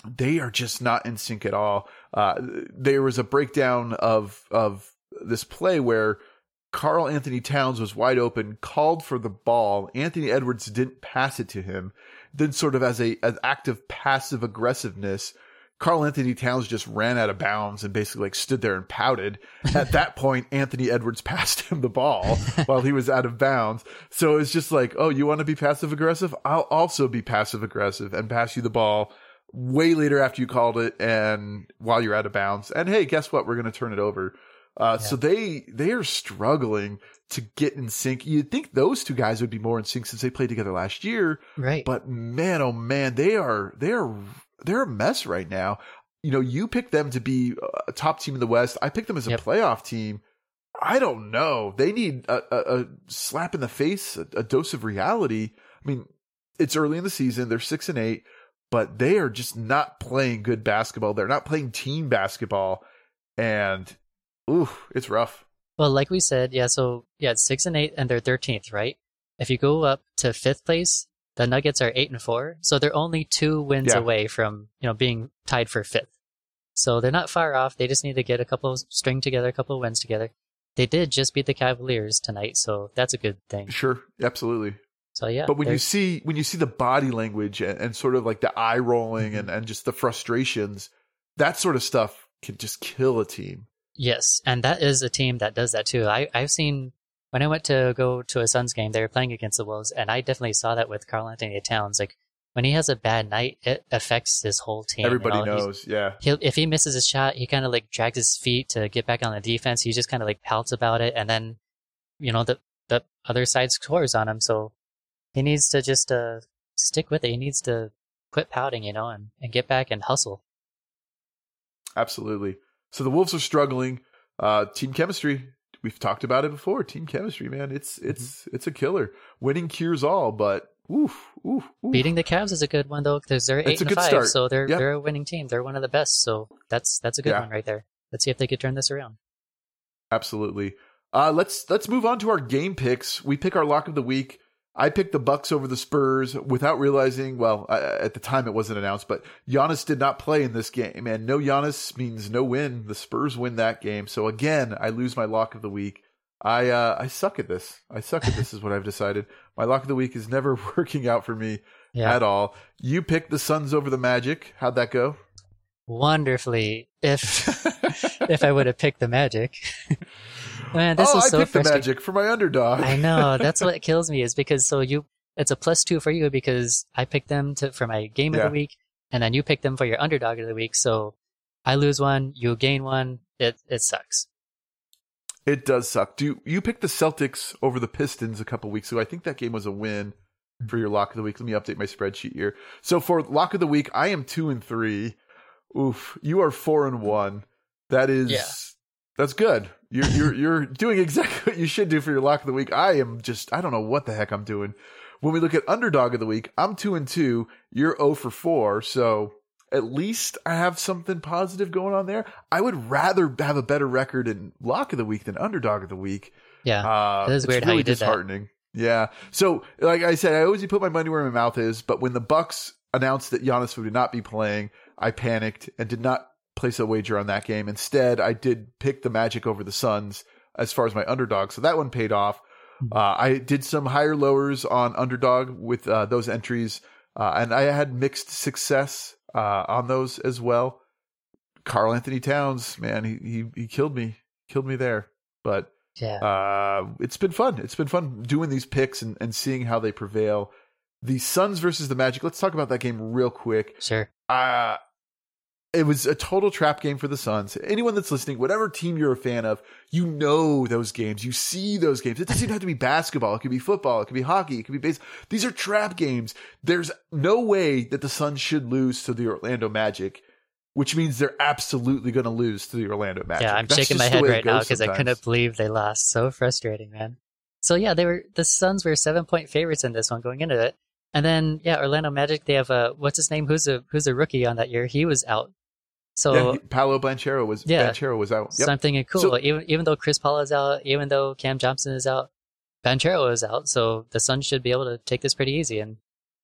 they are just not in sync at all. Uh, there was a breakdown of of this play where Karl-Anthony Towns was wide open, called for the ball. Anthony Edwards didn't pass it to him. Then, sort of as a as act of passive aggressiveness, Karl-Anthony Towns just ran out of bounds and basically like stood there and pouted. At that point, Anthony Edwards passed him the ball while he was out of bounds. So it's just like, oh, you want to be passive aggressive? I'll also be passive aggressive and pass you the ball way later after you called it and while you're out of bounds. And hey, guess what? We're going to turn it over. Uh, yeah. So they they are struggling to get in sync. You'd think those two guys would be more in sync since they played together last year, right? But man, oh man, they are they are they're a mess right now. You know, you picked them to be a top team in the West. I picked them as a yep. playoff team. I don't know. They need a, a, a slap in the face, a, a dose of reality. I mean, it's early in the season. They're six and eight, but they are just not playing good basketball. They're not playing team basketball, and ooh, it's rough. Well, like we said, yeah. So yeah, it's six and eight, and they're thirteenth, right? If you go up to fifth place, the Nuggets are eight and four, so they're only two wins yeah. away from you know being tied for fifth. So they're not far off. They just need to get a couple of string together, a couple of wins together. They did just beat the Cavaliers tonight, so that's a good thing. Sure, absolutely. So yeah. But when you see when you see the body language and, and sort of like the eye rolling mm-hmm. and, and just the frustrations, that sort of stuff can just kill a team. Yes, and that is a team that does that too. I I've seen when I went to go to a Suns game, they were playing against the Wolves, and I definitely saw that with Karl-Anthony Towns. Like when he has a bad night, it affects his whole team. Everybody you know? knows, He's, yeah. He'll, if he misses a shot, he kind of like drags his feet to get back on the defense. He just kind of like pouts about it, and then you know the the other side scores on him. So he needs to just uh stick with it. He needs to quit pouting, you know, and, and get back and hustle. Absolutely. So the Wolves are struggling. Uh, team chemistry we've talked about it before. Team chemistry, man, it's mm-hmm. it's it's a killer. Winning cures all, but oof, oof, oof. beating the Cavs is a good one though because they're eight it's and five, start. so they're they're a winning team. They're one of the best, so that's that's a good yeah. one right there. Let's see if they could turn this around. Absolutely. Uh, let's let's move on to our game picks. We pick our lock of the week. I picked the Bucks over the Spurs without realizing. Well, I, at the time it wasn't announced, but Giannis did not play in this game, and no Giannis means no win. The Spurs win that game, so again, I lose my lock of the week. I uh, I suck at this. I suck at this, is what I've decided. My lock of the week is never working out for me yeah. at all. You picked the Suns over the Magic. How'd that go? Wonderfully. If if I would have picked the Magic. Man, this oh, is so I picked the magic for my underdog. I know. That's what kills me is because so you it's a plus two for you because I picked them to for my game yeah. of the week, and then you pick them for your underdog of the week. So I lose one, you gain one. It it sucks. It does suck. Do you, you picked the Celtics over the Pistons a couple weeks ago? I think that game was a win for your lock of the week. Let me update my spreadsheet here. So for lock of the week, I am two and three. Oof, you are four and one. That is yeah. That's good. You're you're you're doing exactly what you should do for your lock of the week. I am just I don't know what the heck I'm doing. When we look at underdog of the week, I'm two and two. You're 0 for four. So at least I have something positive going on there. I would rather have a better record in lock of the week than underdog of the week. Yeah, uh, it is weird really how you did disheartening. That. Yeah. So like I said, I always put my money where my mouth is. But when the Bucks announced that Giannis would not be playing, I panicked and did not place a wager on that game. Instead, I did pick the Magic over the Suns as far as my underdog. So that one paid off. Hmm. Uh, I did some higher lowers on underdog with uh, those entries, uh, and I had mixed success uh, on those as well. Karl-Anthony Towns, man, he he he killed me, killed me there. But yeah, uh, it's been fun. It's been fun doing these picks and, and seeing how they prevail. The Suns versus the Magic. Let's talk about that game real quick. Sure. Uh, it was a total trap game for the Suns. Anyone that's listening, whatever team you're a fan of, you know those games. You see those games. It doesn't even have to be basketball. It could be football. It could be hockey. It could be baseball. These are trap games. There's no way that the Suns should lose to the Orlando Magic, which means they're absolutely going to lose to the Orlando Magic. Yeah, I'm That's shaking my head right now because I couldn't believe they lost. So frustrating, man. So yeah, they were the Suns were seven point favorites in this one going into it. And then yeah, Orlando Magic, they have a what's his name? Who's a who's a rookie on that year? He was out so yeah, Paolo Banchero was yeah, Banchero was out. Yep. So I'm thinking, cool. So, even even though Chris Paul is out, even though Cam Johnson is out, Banchero is out. So the Suns should be able to take this pretty easy and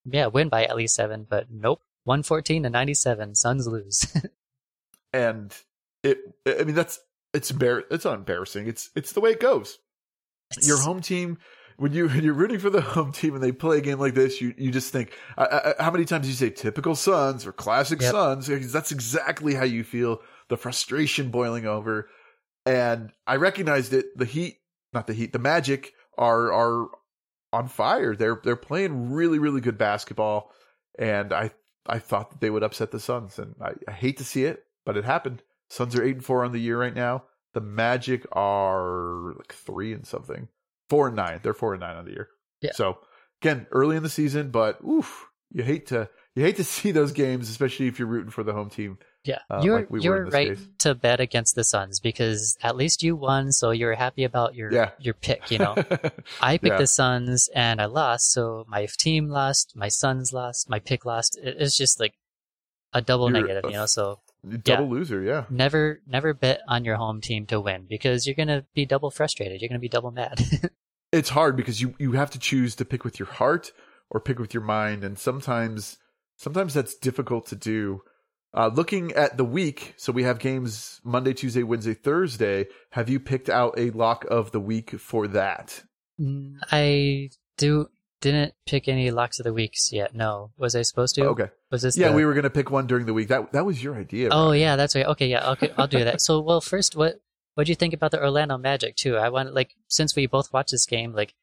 yeah, win by at least seven. But nope, one fourteen to ninety seven. Suns lose. and it, I mean, that's it's embar- it's not embarrassing. It's it's the way it goes. It's... Your home team when you when you're rooting for the home team and they play a game like this, you you just think uh, how many times you say typical Suns or classic yep. Suns? That's exactly how you feel. The frustration boiling over, and I recognized it. The Heat, not the Heat, the Magic are are on fire. They're they're playing really really good basketball, and I I thought that they would upset the Suns, and I, I hate to see it, but it happened. Suns are eight and four on the year right now. The Magic are like three and something, four and nine. They're four and nine on the year. Yeah. So again, early in the season, but oof, you hate to you hate to see those games, especially if you're rooting for the home team. Yeah, uh, you're like we you're right case. to bet against the Suns because at least you won, so you're happy about your yeah. your pick. You know, I picked yeah. the Suns and I lost, so my team lost, my Suns lost, my pick lost. It's just like a double you're negative, a, you know. So double yeah, loser, yeah. Never never bet on your home team to win because you're gonna be double frustrated. You're gonna be double mad. it's hard because you you have to choose to pick with your heart or pick with your mind, and sometimes sometimes that's difficult to do uh, looking at the week, so we have games Monday, Tuesday, Wednesday, Thursday. Have you picked out a lock of the week for that? Mm, I do didn't pick any locks of the weeks yet. No, was I supposed to? Okay. Was this? Yeah, the... we were going to pick one during the week. That that was your idea. Oh right? yeah, that's right. Okay, yeah, okay, I'll do that. so, well, first, what what do you think about the Orlando Magic too? I want like since we both watched this game, like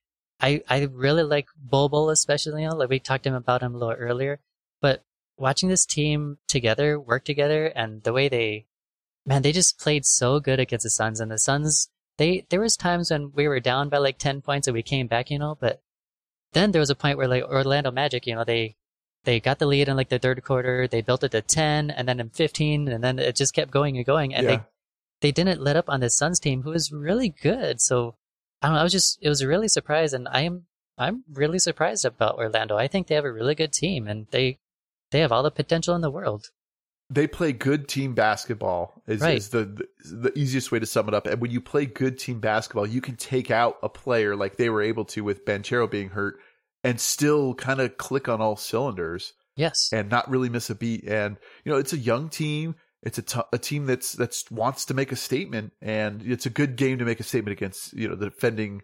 I I really like Bol especially. You know, like we talked to him about him a little earlier, but watching this team together work together and the way they man they just played so good against the suns and the suns they there was times when we were down by like 10 points and we came back you know but then there was a point where like orlando magic you know they they got the lead in like the third quarter they built it to 10 and then in 15 and then it just kept going and going and yeah. they they didn't let up on the suns team who was really good so i don't know i was just it was really surprised and i am i'm really surprised about orlando i think they have a really good team and they they have all the potential in the world. They play good team basketball is, right. is the, the, the easiest way to sum it up. And when you play good team basketball, you can take out a player like they were able to with Banchero being hurt and still kind of click on all cylinders. Yes. And not really miss a beat. And, you know, it's a young team. It's a, t- a team that's, that's wants to make a statement and it's a good game to make a statement against, you know, the defending,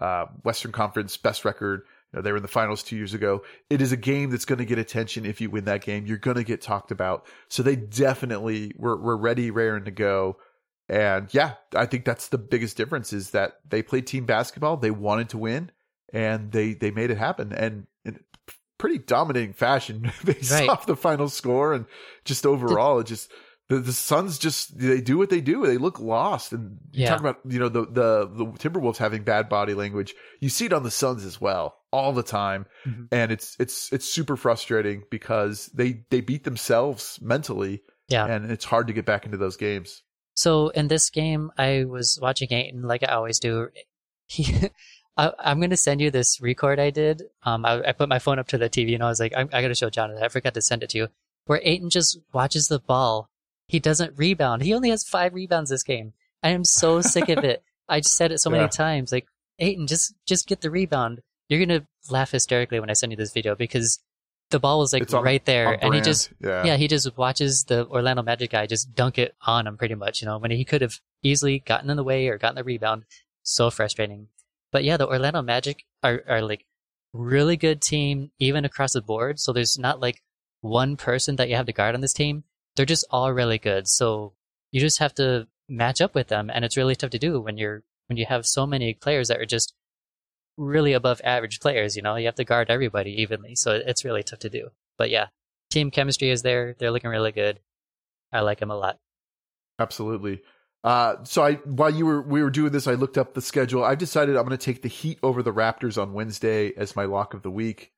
uh, Western Conference best record you know, they were in the finals two years ago. It is a game that's going to get attention if you win that game. You're going to get talked about. So they definitely were, were ready, raring to go. And yeah, I think that's the biggest difference is that they played team basketball. They wanted to win and they, they made it happen. And in pretty dominating fashion based right. off the final score and just overall, it just, the, the Suns just they do what they do. They look lost, and you yeah. talk about you know the the the Timberwolves having bad body language. You see it on the Suns as well all the time, mm-hmm. and it's it's it's super frustrating because they they beat themselves mentally. Yeah, and it's hard to get back into those games. So in this game, I was watching Ayton like I always do. He. I, am going to send you this record I did. Um, I, I, put my phone up to the TV and I was like, I, I got to show Jonathan. I forgot to send it to you. Where Ayton just watches the ball he doesn't rebound. He only has five rebounds this game. I am so sick of it. I just said it so many times. Like, Ayton, just just get the rebound. You're gonna laugh hysterically when I send you this video because the ball was like on, right there, and he just yeah. yeah. he just watches the Orlando Magic guy just dunk it on him pretty much. You know when he could have easily gotten in the way or gotten the rebound. So frustrating. But yeah, the Orlando Magic are are like really good team even across the board. So there's not like one person that you have to guard on this team they're just all really good. So you just have to match up with them, and it's really tough to do when you're when you have so many players that are just really above average players. You know, you have to guard everybody evenly, so it's really tough to do. But yeah, team chemistry is there. They're looking really good. I like them a lot. Absolutely. Uh, so I, while you were we were doing this, I looked up the schedule. I've decided I'm going to take the Heat over the Raptors on Wednesday as my lock of the week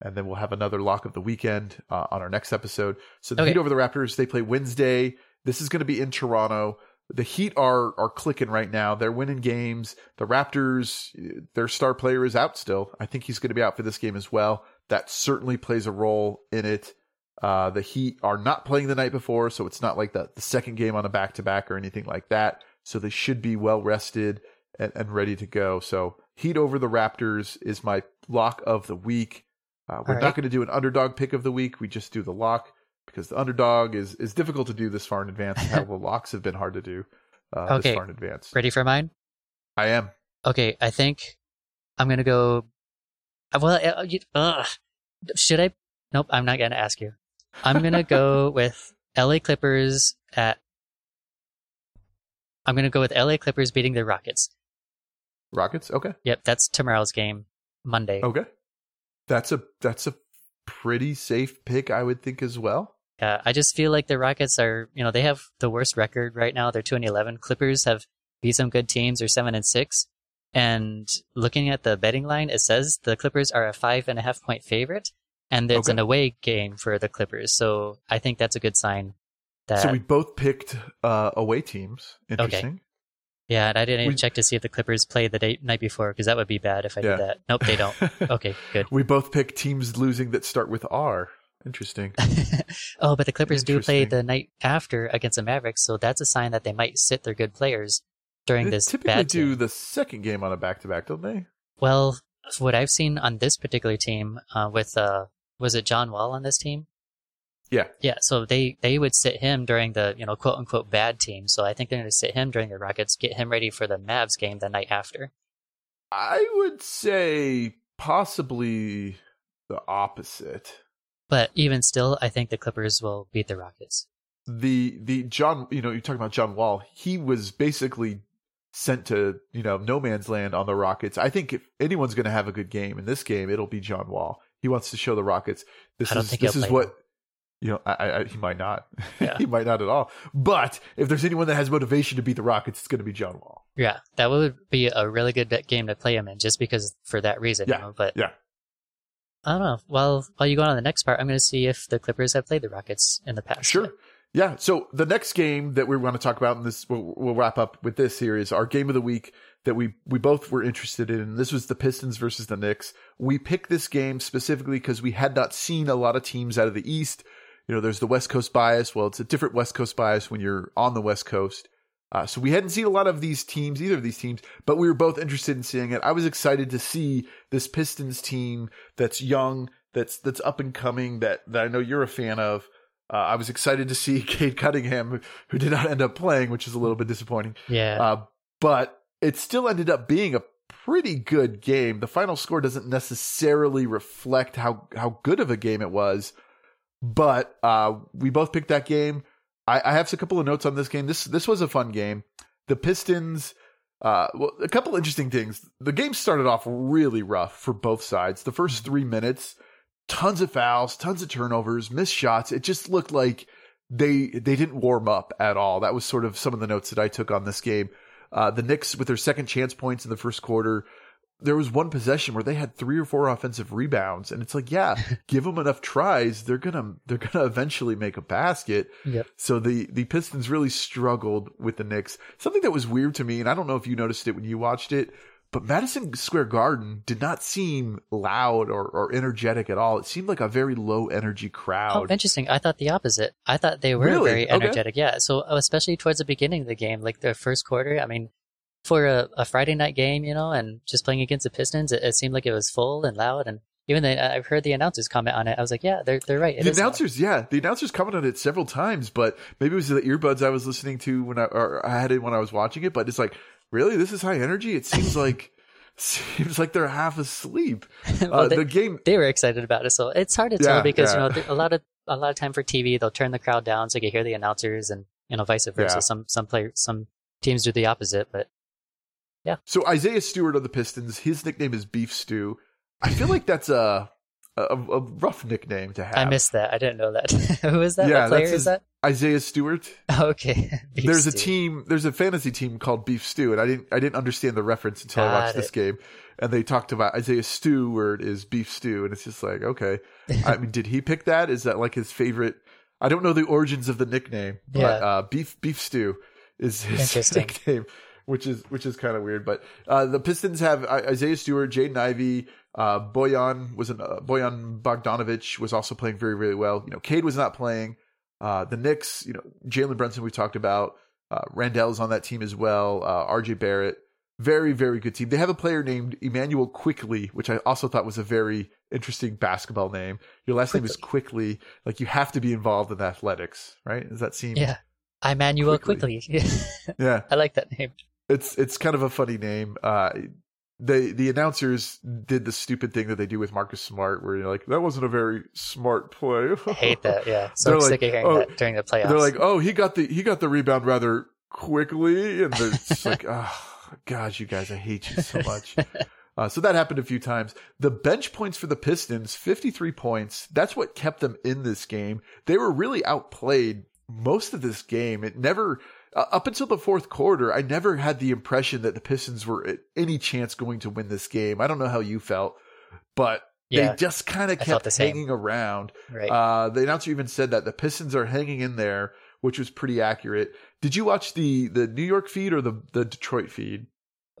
and then we'll have another lock of the weekend uh, on our next episode. So the okay. Heat over the Raptors, they play Wednesday. This is going to be in Toronto. The Heat are are clicking right now. They're winning games. The Raptors, their star player is out still. I think he's going to be out for this game as well. That certainly plays a role in it. Uh, the Heat are not playing the night before, so it's not like the, the second game on a back to back or anything like that. So they should be well rested and, and ready to go. So Heat over the Raptors is my lock of the week. Uh, we're not going to do an underdog pick of the week. We just do the lock because the underdog is is difficult to do this far in advance. How the locks have been hard to do uh, okay. this far in advance. Ready for mine? I am. Okay, I think I'm gonna go. Well, uh, should I? Nope, I'm not gonna ask you. I'm gonna go with LA Clippers at. I'm gonna go with LA Clippers beating the Rockets. Rockets, okay. Yep, that's tomorrow's game, Monday. Okay, that's a that's a pretty safe pick, I would think as well. Yeah, I just feel like the Rockets are, you know, they have the worst record right now. They're two and eleven. Clippers have beat some good teams. They're seven and six. And looking at the betting line, it says the Clippers are a five and a half point favorite, and it's okay. an away game for the Clippers. So I think that's a good sign. That so we both picked uh, away teams. Interesting. Okay. Yeah, and I didn't even we, check to see if the Clippers played the day, night before because that would be bad if I yeah. did that. Nope, they don't. Okay, good. we both pick teams losing that start with R. Interesting. oh, but the Clippers do play the night after against the Mavericks, so that's a sign that they might sit their good players during this. they this. Typically, do the second game on a back to back, don't they? Well, what I've seen on this particular team, uh, with uh, was it John Wall on this team? Yeah. Yeah. So they they would sit him during the you know quote unquote bad team. So I think they're going to sit him during the Rockets, get him ready for the Mavs game the night after. I would say possibly the opposite. But even still, I think the Clippers will beat the Rockets. The the John, you know, you're talking about John Wall. He was basically sent to you know no man's land on the Rockets. I think if anyone's going to have a good game in this game, it'll be John Wall. He wants to show the Rockets this is this is what. You know, I, I, he might mm. not. Yeah. he might not at all. But if there's anyone that has motivation to beat the Rockets, it's going to be John Wall. Yeah, that would be a really good game to play him in, just because for that reason. Yeah, you know? but yeah, I don't know. While while you go on to the next part, I'm going to see if the Clippers have played the Rockets in the past. Sure. Yeah. So the next game that we want to talk about, and this we'll, we'll wrap up with this series, our game of the week that we we both were interested in. This was the Pistons versus the Knicks. We picked this game specifically because we had not seen a lot of teams out of the East. You know, there's the West Coast bias. Well, it's a different West Coast bias when you're on the West Coast. Uh, so we hadn't seen a lot of these teams, either of these teams, but we were both interested in seeing it. I was excited to see this Pistons team that's young, that's that's up and coming, that that I know you're a fan of. Uh, I was excited to see Cade Cunningham, who did not end up playing, which is a little bit disappointing. Yeah. Uh, but it still ended up being a pretty good game. The final score doesn't necessarily reflect how how good of a game it was, but uh, we both picked that game. I, I have a couple of notes on this game. This this was a fun game. The Pistons. Uh, well, a couple interesting things. The game started off really rough for both sides. The first three minutes, tons of fouls, tons of turnovers, missed shots. It just looked like they they didn't warm up at all. That was sort of some of the notes that I took on this game. Uh, the Knicks with their second chance points in the first quarter there was one possession where they had three or four offensive rebounds and it's like yeah give them enough tries they're gonna they're gonna eventually make a basket. Yep. so the the pistons really struggled with the knicks. Something that was weird to me and i don't know if you noticed it when you watched it but madison square garden did not seem loud or, or energetic at all. It seemed like a very low energy oh, crowd. oh interesting. I thought the opposite. I thought they were really? very energetic. Okay. yeah. So especially towards the beginning of the game like the first quarter i mean for a, a, Friday night game, you know, and just playing against the Pistons, it, it seemed like it was full and loud. And even the, I've heard the announcers comment on it. I was like, yeah, they're they're right. It the announcers, loud. yeah, the announcers commented on it several times, but maybe it was the earbuds I was listening to when I or I had it when I was watching it. But it's like, really, this is high energy. It seems like. seems like they're half asleep. well, uh, they, the game they were excited about it, so it's hard to tell yeah, because yeah. you know a lot of a lot of time for TV they'll turn the crowd down so you can hear the announcers and you know vice versa. Yeah. Some some players some teams do the opposite, but yeah. So Isaiah Stewart of the Pistons, his nickname is Beef Stew. I feel like that's a a, a rough nickname to have. I missed that. I didn't know that. Who is that? Yeah, what player his, is that? Isaiah Stewart. okay. Beef there's stew. a team. There's a fantasy team called Beef Stew, and I didn't. I didn't understand the reference until Got I watched it. this game. And they talked about Isaiah Stewart is Beef Stew, and it's just like, okay. I mean, did he pick that? Is that like his favorite? I don't know the origins of the nickname, but yeah. uh, Beef Beef Stew is his nickname which is which is kind of weird. But uh, the Pistons have Isaiah Stewart, Jaden Ivey, uh, Bojan was an, uh, Bojan Bogdanovic was also playing very very well. You know, Cade was not playing. Uh, the Knicks, you know, Jalen Brunson we talked about. Uh, Randle's on that team as well. Uh, R.J. Barrett, very very good team. They have a player named Immanuel Quickley, which I also thought was a very interesting basketball name. Your last name is Quickley, Like you have to be involved in athletics, right? Does that seem? Yeah. Immanuel Quickley. yeah. I like that name it's it's kind of a funny name. Uh, they the announcers did the stupid thing that they do with Marcus Smart, where you're like, that wasn't a very smart play. I hate that. Yeah, so they're sick like, of hearing oh, that during the playoffs. They're like, oh, he got the he got the rebound rather quickly, and it's like, oh, God, you guys, I hate you so much. Uh, so that happened a few times. The bench points for the Pistons, 53 points. That's what kept them in this game. They were really outplayed most of this game. It never, uh, up until the fourth quarter, I never had the impression that the Pistons were at any chance going to win this game. I don't know how you felt, but yeah, they just kind of kept hanging around. Right. Uh, the announcer even said that the Pistons are hanging in there, which was pretty accurate. Did you watch the the New York feed or the the Detroit feed?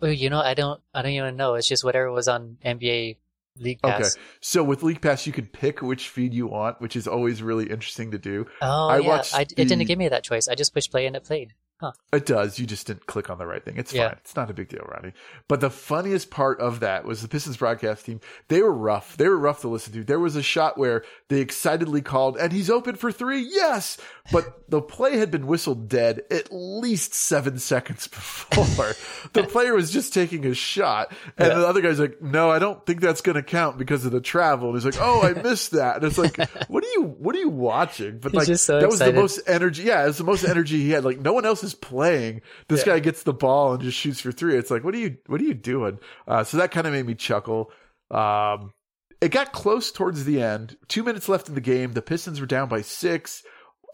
Well, you know, I don't, I don't even know. It's just whatever was on NBA League Pass. Okay, so with League Pass, you could pick which feed you want, which is always really interesting to do. Oh, I yeah. I, the... It didn't give me that choice. I just pushed play and it played. Huh. It does. You just didn't click on the right thing. It's yeah. fine. It's not a big deal, Ronnie. But the funniest part of that was the Pistons broadcast team. They were rough. They were rough to listen to. There was a shot where they excitedly called, and he's open for three. Yes. But the play had been whistled dead at least seven seconds before. the player was just taking a shot. And yeah. the other guy's like, no, I don't think that's going to count because of the travel. And he's like, oh, I missed that. And it's like, what are you, what are you watching? But he's like, so that excited. was the most energy. Yeah. It was the most energy he had. Like no one else is playing. This yeah. guy gets the ball and just shoots for three. It's like, what are you, what are you doing? Uh, so that kind of made me chuckle. Um, it got close towards the end. Two minutes left in the game. The Pistons were down by six.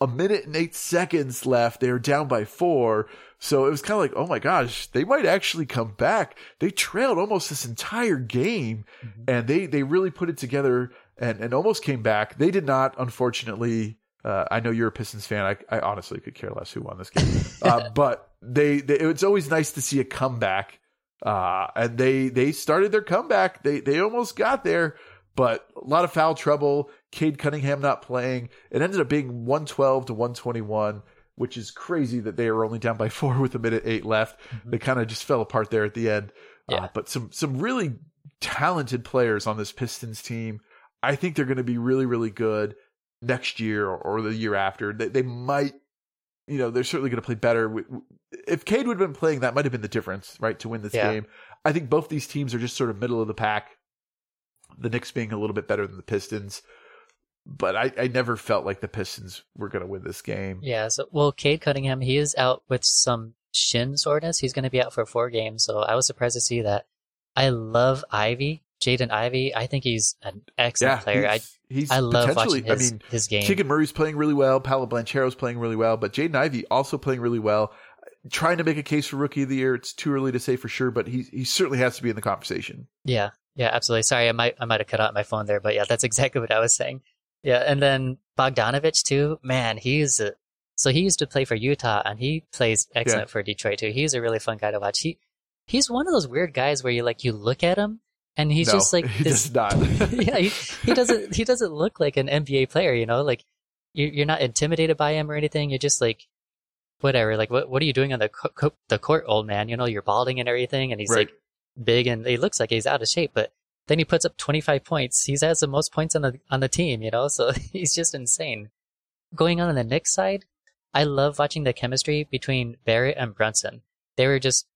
A minute and eight seconds left. They were down by four. So it was kind of like, oh my gosh, they might actually come back. They trailed almost this entire game mm-hmm. and they, they really put it together and, and almost came back. They did not, unfortunately, uh, I know you're a Pistons fan. I, I, honestly could care less who won this game, uh, but they, they, it's always nice to see a comeback. Uh, and they they started their comeback. They they almost got there, but a lot of foul trouble. Cade Cunningham not playing. It ended up being 112 to 121, which is crazy that they were only down by four with a minute eight left. Mm-hmm. They kind of just fell apart there at the end. Uh, yeah. but some some really talented players on this Pistons team. I think they're going to be really really good next year or, the year after. They, they might, you know, they're certainly going to play better. If Cade would have been playing, that might have been the difference, right, to win this yeah. game. I think both these teams are just sort of middle of the pack. The Knicks being a little bit better than the Pistons. But I, I never felt like the Pistons were going to win this game. Yeah. So, well, Cade Cunningham, he is out with some shin soreness. He's going to be out for four games. So I was surprised to see that. I love Ivey. Jaden Ivey, I think he's an excellent yeah, player. I he's I love watching his, I mean, his game. Keegan Murray's playing really well. Paolo Banchero's playing really well, but Jaden Ivey also playing really well. Trying to make a case for rookie of the year. It's too early to say for sure, but he he certainly has to be in the conversation. Yeah, yeah, absolutely. Sorry, I might I might have cut out my phone there, but yeah, that's exactly what I was saying. Yeah, and then Bogdanovic too. Man, he's a, so he used to play for Utah, and he plays excellent yeah. for Detroit too. He's a really fun guy to watch. He he's one of those weird guys where you like you look at him and he's no, just like he this, does not. yeah, he, he doesn't. He doesn't look like an NBA player. You know, like you, you're not intimidated by him or anything. You're just like, whatever. Like, what what are you doing on the co- the court, old man? You know, you're balding and everything, and he's right. like big and he looks like he's out of shape, but then he puts up 25 points. He's has the most points on the on the team. You know, so he's just insane. Going on on the Knicks side, I love watching the chemistry between Barrett and Brunson. They were just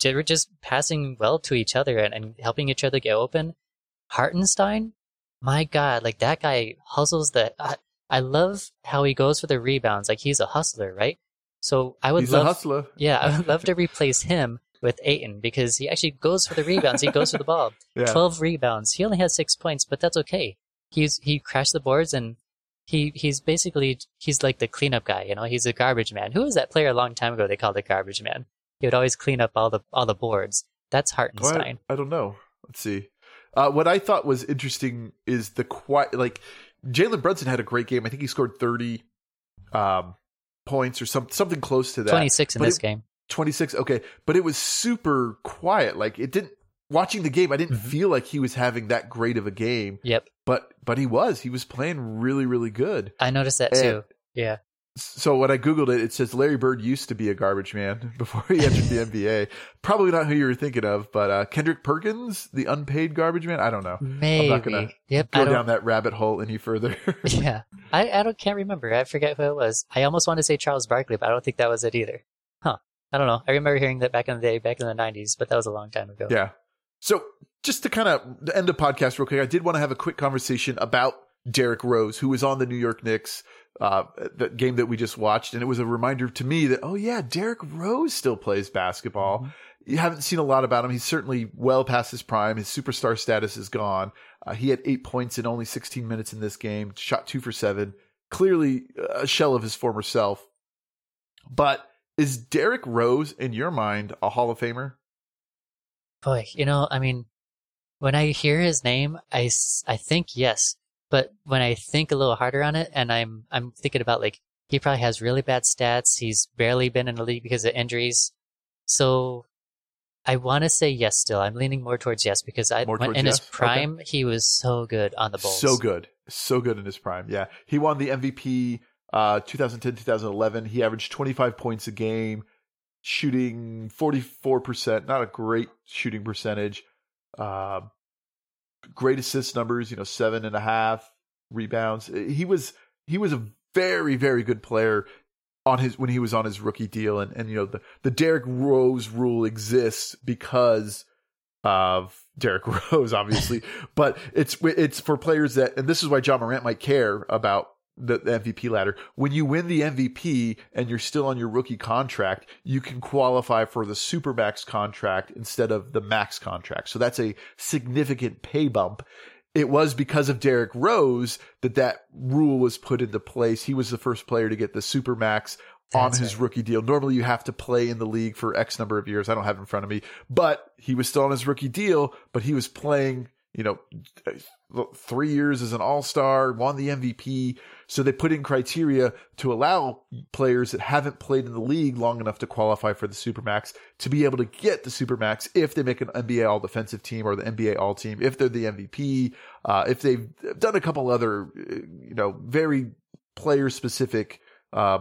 they were just passing well to each other and, and helping each other get open. Hartenstein, my God, like that guy hustles the. I, I love how he goes for the rebounds. Like he's a hustler, right? So I would he's love, a hustler. Yeah, I would love to replace him with Ayton because he actually goes for the rebounds. He goes for the ball. Yeah. Twelve rebounds. He only has six points, but that's okay. He's he crashed the boards and he he's basically he's like the cleanup guy. You know, he's a garbage man. Who was that player a long time ago? They called the garbage man. He would always clean up all the all the boards. That's Hartenstein. I, I don't know. Let's see. Uh, what I thought was interesting is the quiet. Like Jalen Brunson had a great game. I think he scored thirty um, points or some something close to that. Twenty six in but this it, game. Twenty six. Okay, but it was super quiet. Like it didn't. Watching the game, I didn't mm-hmm. feel like he was having that great of a game. Yep. But but he was. He was playing really really good. I noticed that and, too. Yeah so when I googled it, it says Larry Bird used to be a garbage man before he entered the NBA. Probably not who you were thinking of, but uh, Kendrick Perkins, the unpaid garbage man. I don't know. Maybe. I'm not gonna yep, go down that rabbit hole any further. yeah, I I don't can't remember. I forget who it was. I almost want to say Charles Barkley, but I don't think that was it either. Huh? I don't know. I remember hearing that back in the day, back in the '90s, but that was a long time ago. Yeah. So just to kind of end the podcast real quick, I did want to have a quick conversation about Derrick Rose, who was on the New York Knicks, uh, that game that we just watched. And it was a reminder to me that, oh yeah, Derrick Rose still plays basketball. Mm-hmm. You haven't seen a lot about him. He's certainly well past his prime. His superstar status is gone. Uh, he had eight points in only 16 minutes in this game, shot two for seven. Clearly a shell of his former self. But is Derrick Rose, in your mind, a Hall of Famer? Boy, you know, I mean, when I hear his name, I, I think yes. But when I think a little harder on it, and I'm I'm thinking about like he probably has really bad stats. He's barely been in the league because of injuries. So I want to say yes. Still, I'm leaning more towards yes because I when, in yes? his prime okay. he was so good on the Bulls. So good, so good in his prime. Yeah, he won the MVP uh, 2010 2011. He averaged 25 points a game, shooting 44 percent. Not a great shooting percentage. Uh, great assist numbers, you know, seven and a half rebounds. Uh, he was he was a very very good player on his when he was on his rookie deal, and and you know the the Derrick Rose rule exists because of Derrick Rose, obviously, but it's it's for players that, and this is why Ja Morant might care about the, the MVP ladder. When you win the MVP and you're still on your rookie contract, you can qualify for the supermax contract instead of the max contract. So that's a significant pay bump. It was because of Derrick Rose that that rule was put into place. He was the first player to get the supermax on his right. rookie deal. Normally you have to play in the league for X number of years. I don't have in front of me, but he was still on his rookie deal, but he was playing, you know, three years as an all star, won the MVP. So they put in criteria to allow players that haven't played in the league long enough to qualify for the Supermax to be able to get the Supermax if they make an NBA All Defensive Team or the NBA All Team, if they're the MVP, uh, if they've done a couple other, you know, very player specific, uh,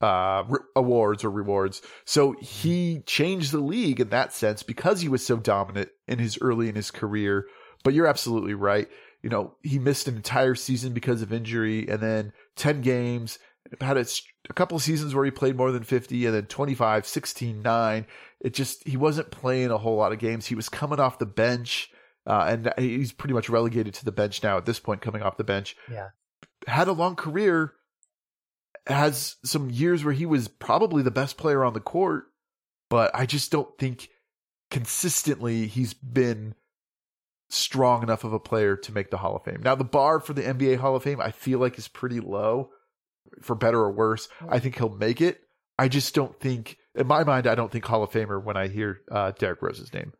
uh, re- awards or rewards. So he changed the league in that sense because he was so dominant in his early in his career. But you're absolutely right you know, he missed an entire season because of injury and then 10 games, had a, a couple of seasons where he played more than 50 and then 25, 16, 9. It just, he wasn't playing a whole lot of games. He was coming off the bench. Uh, and he's pretty much relegated to the bench now at this point, coming off the bench. Yeah. Had a long career, has some years where he was probably the best player on the court, but I just don't think consistently he's been strong enough of a player to make the Hall of Fame. Now, the bar for the NBA Hall of Fame, I feel like is pretty low, for better or worse. I think he'll make it. I just don't think, in my mind, I don't think Hall of Famer when I hear uh, Derrick Rose's name.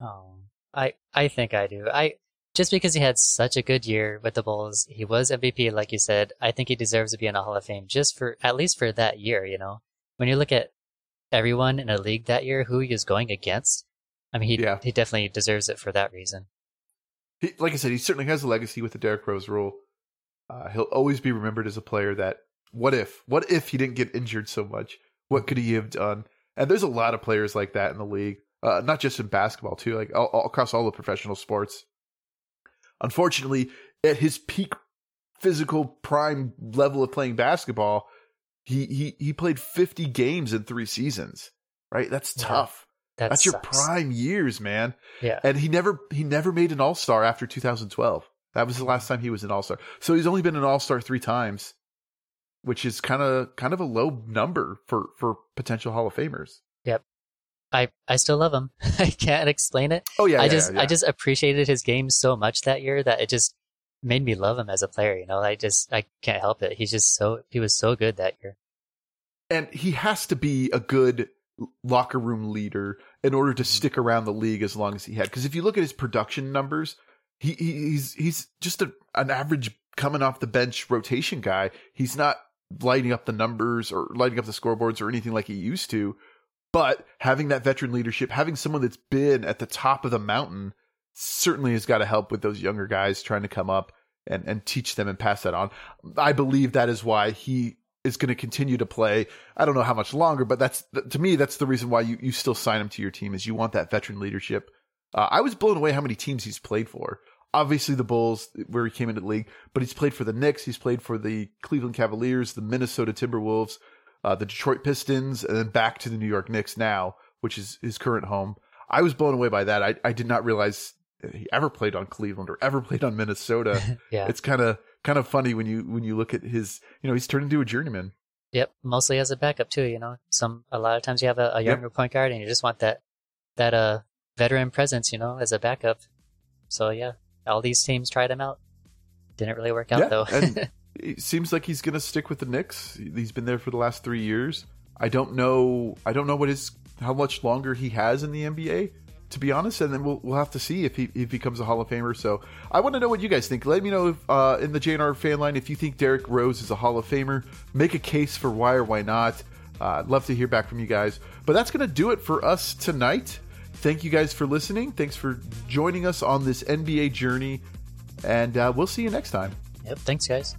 Oh, I I think I do. I just because he had such a good year with the Bulls, he was MVP, like you said. I think he deserves to be in the Hall of Fame just for at least for that year. You know, when you look at everyone in a league that year who he was going against, I mean, he yeah. he definitely deserves it for that reason he, like I said, he certainly has a legacy with the Derrick Rose rule. Uh, he'll always be remembered as a player that what if what if he didn't get injured so much? What could he have done? And there's a lot of players like that in the league, uh, not just in basketball too, like all, all, across all the professional sports. Unfortunately, at his peak physical prime level of playing basketball, he he he played 50 games in three seasons. Right, that's yeah. tough. That That's sucks. your prime years, man. Yeah. And he never he never made an All Star after 2012. That was the last time he was an All Star. So he's only been an All Star three times, which is kind of kind of a low number for for potential Hall of Famers. I I still love him. I can't explain it. Oh yeah. I yeah, just yeah. I just appreciated his game so much that year that it just made me love him as a player. You know, I just I can't help it. He's just so he was so good that year. And he has to be a good locker room leader in order to mm-hmm. stick around the league as long as he had. Because if you look at his production numbers, he, he's he's just a, an average coming off the bench rotation guy. He's not lighting up the numbers or lighting up the scoreboards or anything like he used to. But having that veteran leadership, having someone that's been at the top of the mountain, certainly has got to help with those younger guys trying to come up and, and teach them and pass that on. I believe that is why he is going to continue to play. I don't know how much longer, but that's to me that's the reason why you you still sign him to your team is you want that veteran leadership. Uh, I was blown away how many teams he's played for. Obviously the Bulls where he came into the league, but he's played for the Knicks, he's played for the Cleveland Cavaliers, the Minnesota Timberwolves, uh, the Detroit Pistons, and then back to the New York Knicks now, which is his current home. I was blown away by that. I, I did not realize he ever played on Cleveland or ever played on Minnesota. yeah. It's kind of kind of funny when you when you look at his you know he's turned into a journeyman. Yep, mostly as a backup too. You know, some a lot of times you have a, a younger yep. point guard and you just want that that uh veteran presence. You know, as a backup. So yeah, all these teams tried him out. Didn't really work out yeah, though. and it seems like he's going to stick with the Knicks. He's been there for the last three years. I don't know. I don't know what his how much longer he has in the NBA to be honest, and then we'll we'll have to see if he if he becomes a Hall of Famer. So I want to know what you guys think. Let me know if, uh, in the JNR fan line if you think Derrick Rose is a Hall of Famer. Make a case for why or why not. Uh, I'd love to hear back from you guys. But that's going to do it for us tonight. Thank you guys for listening. Thanks for joining us on this NBA journey, and uh, we'll see you next time. Yep. Thanks, guys.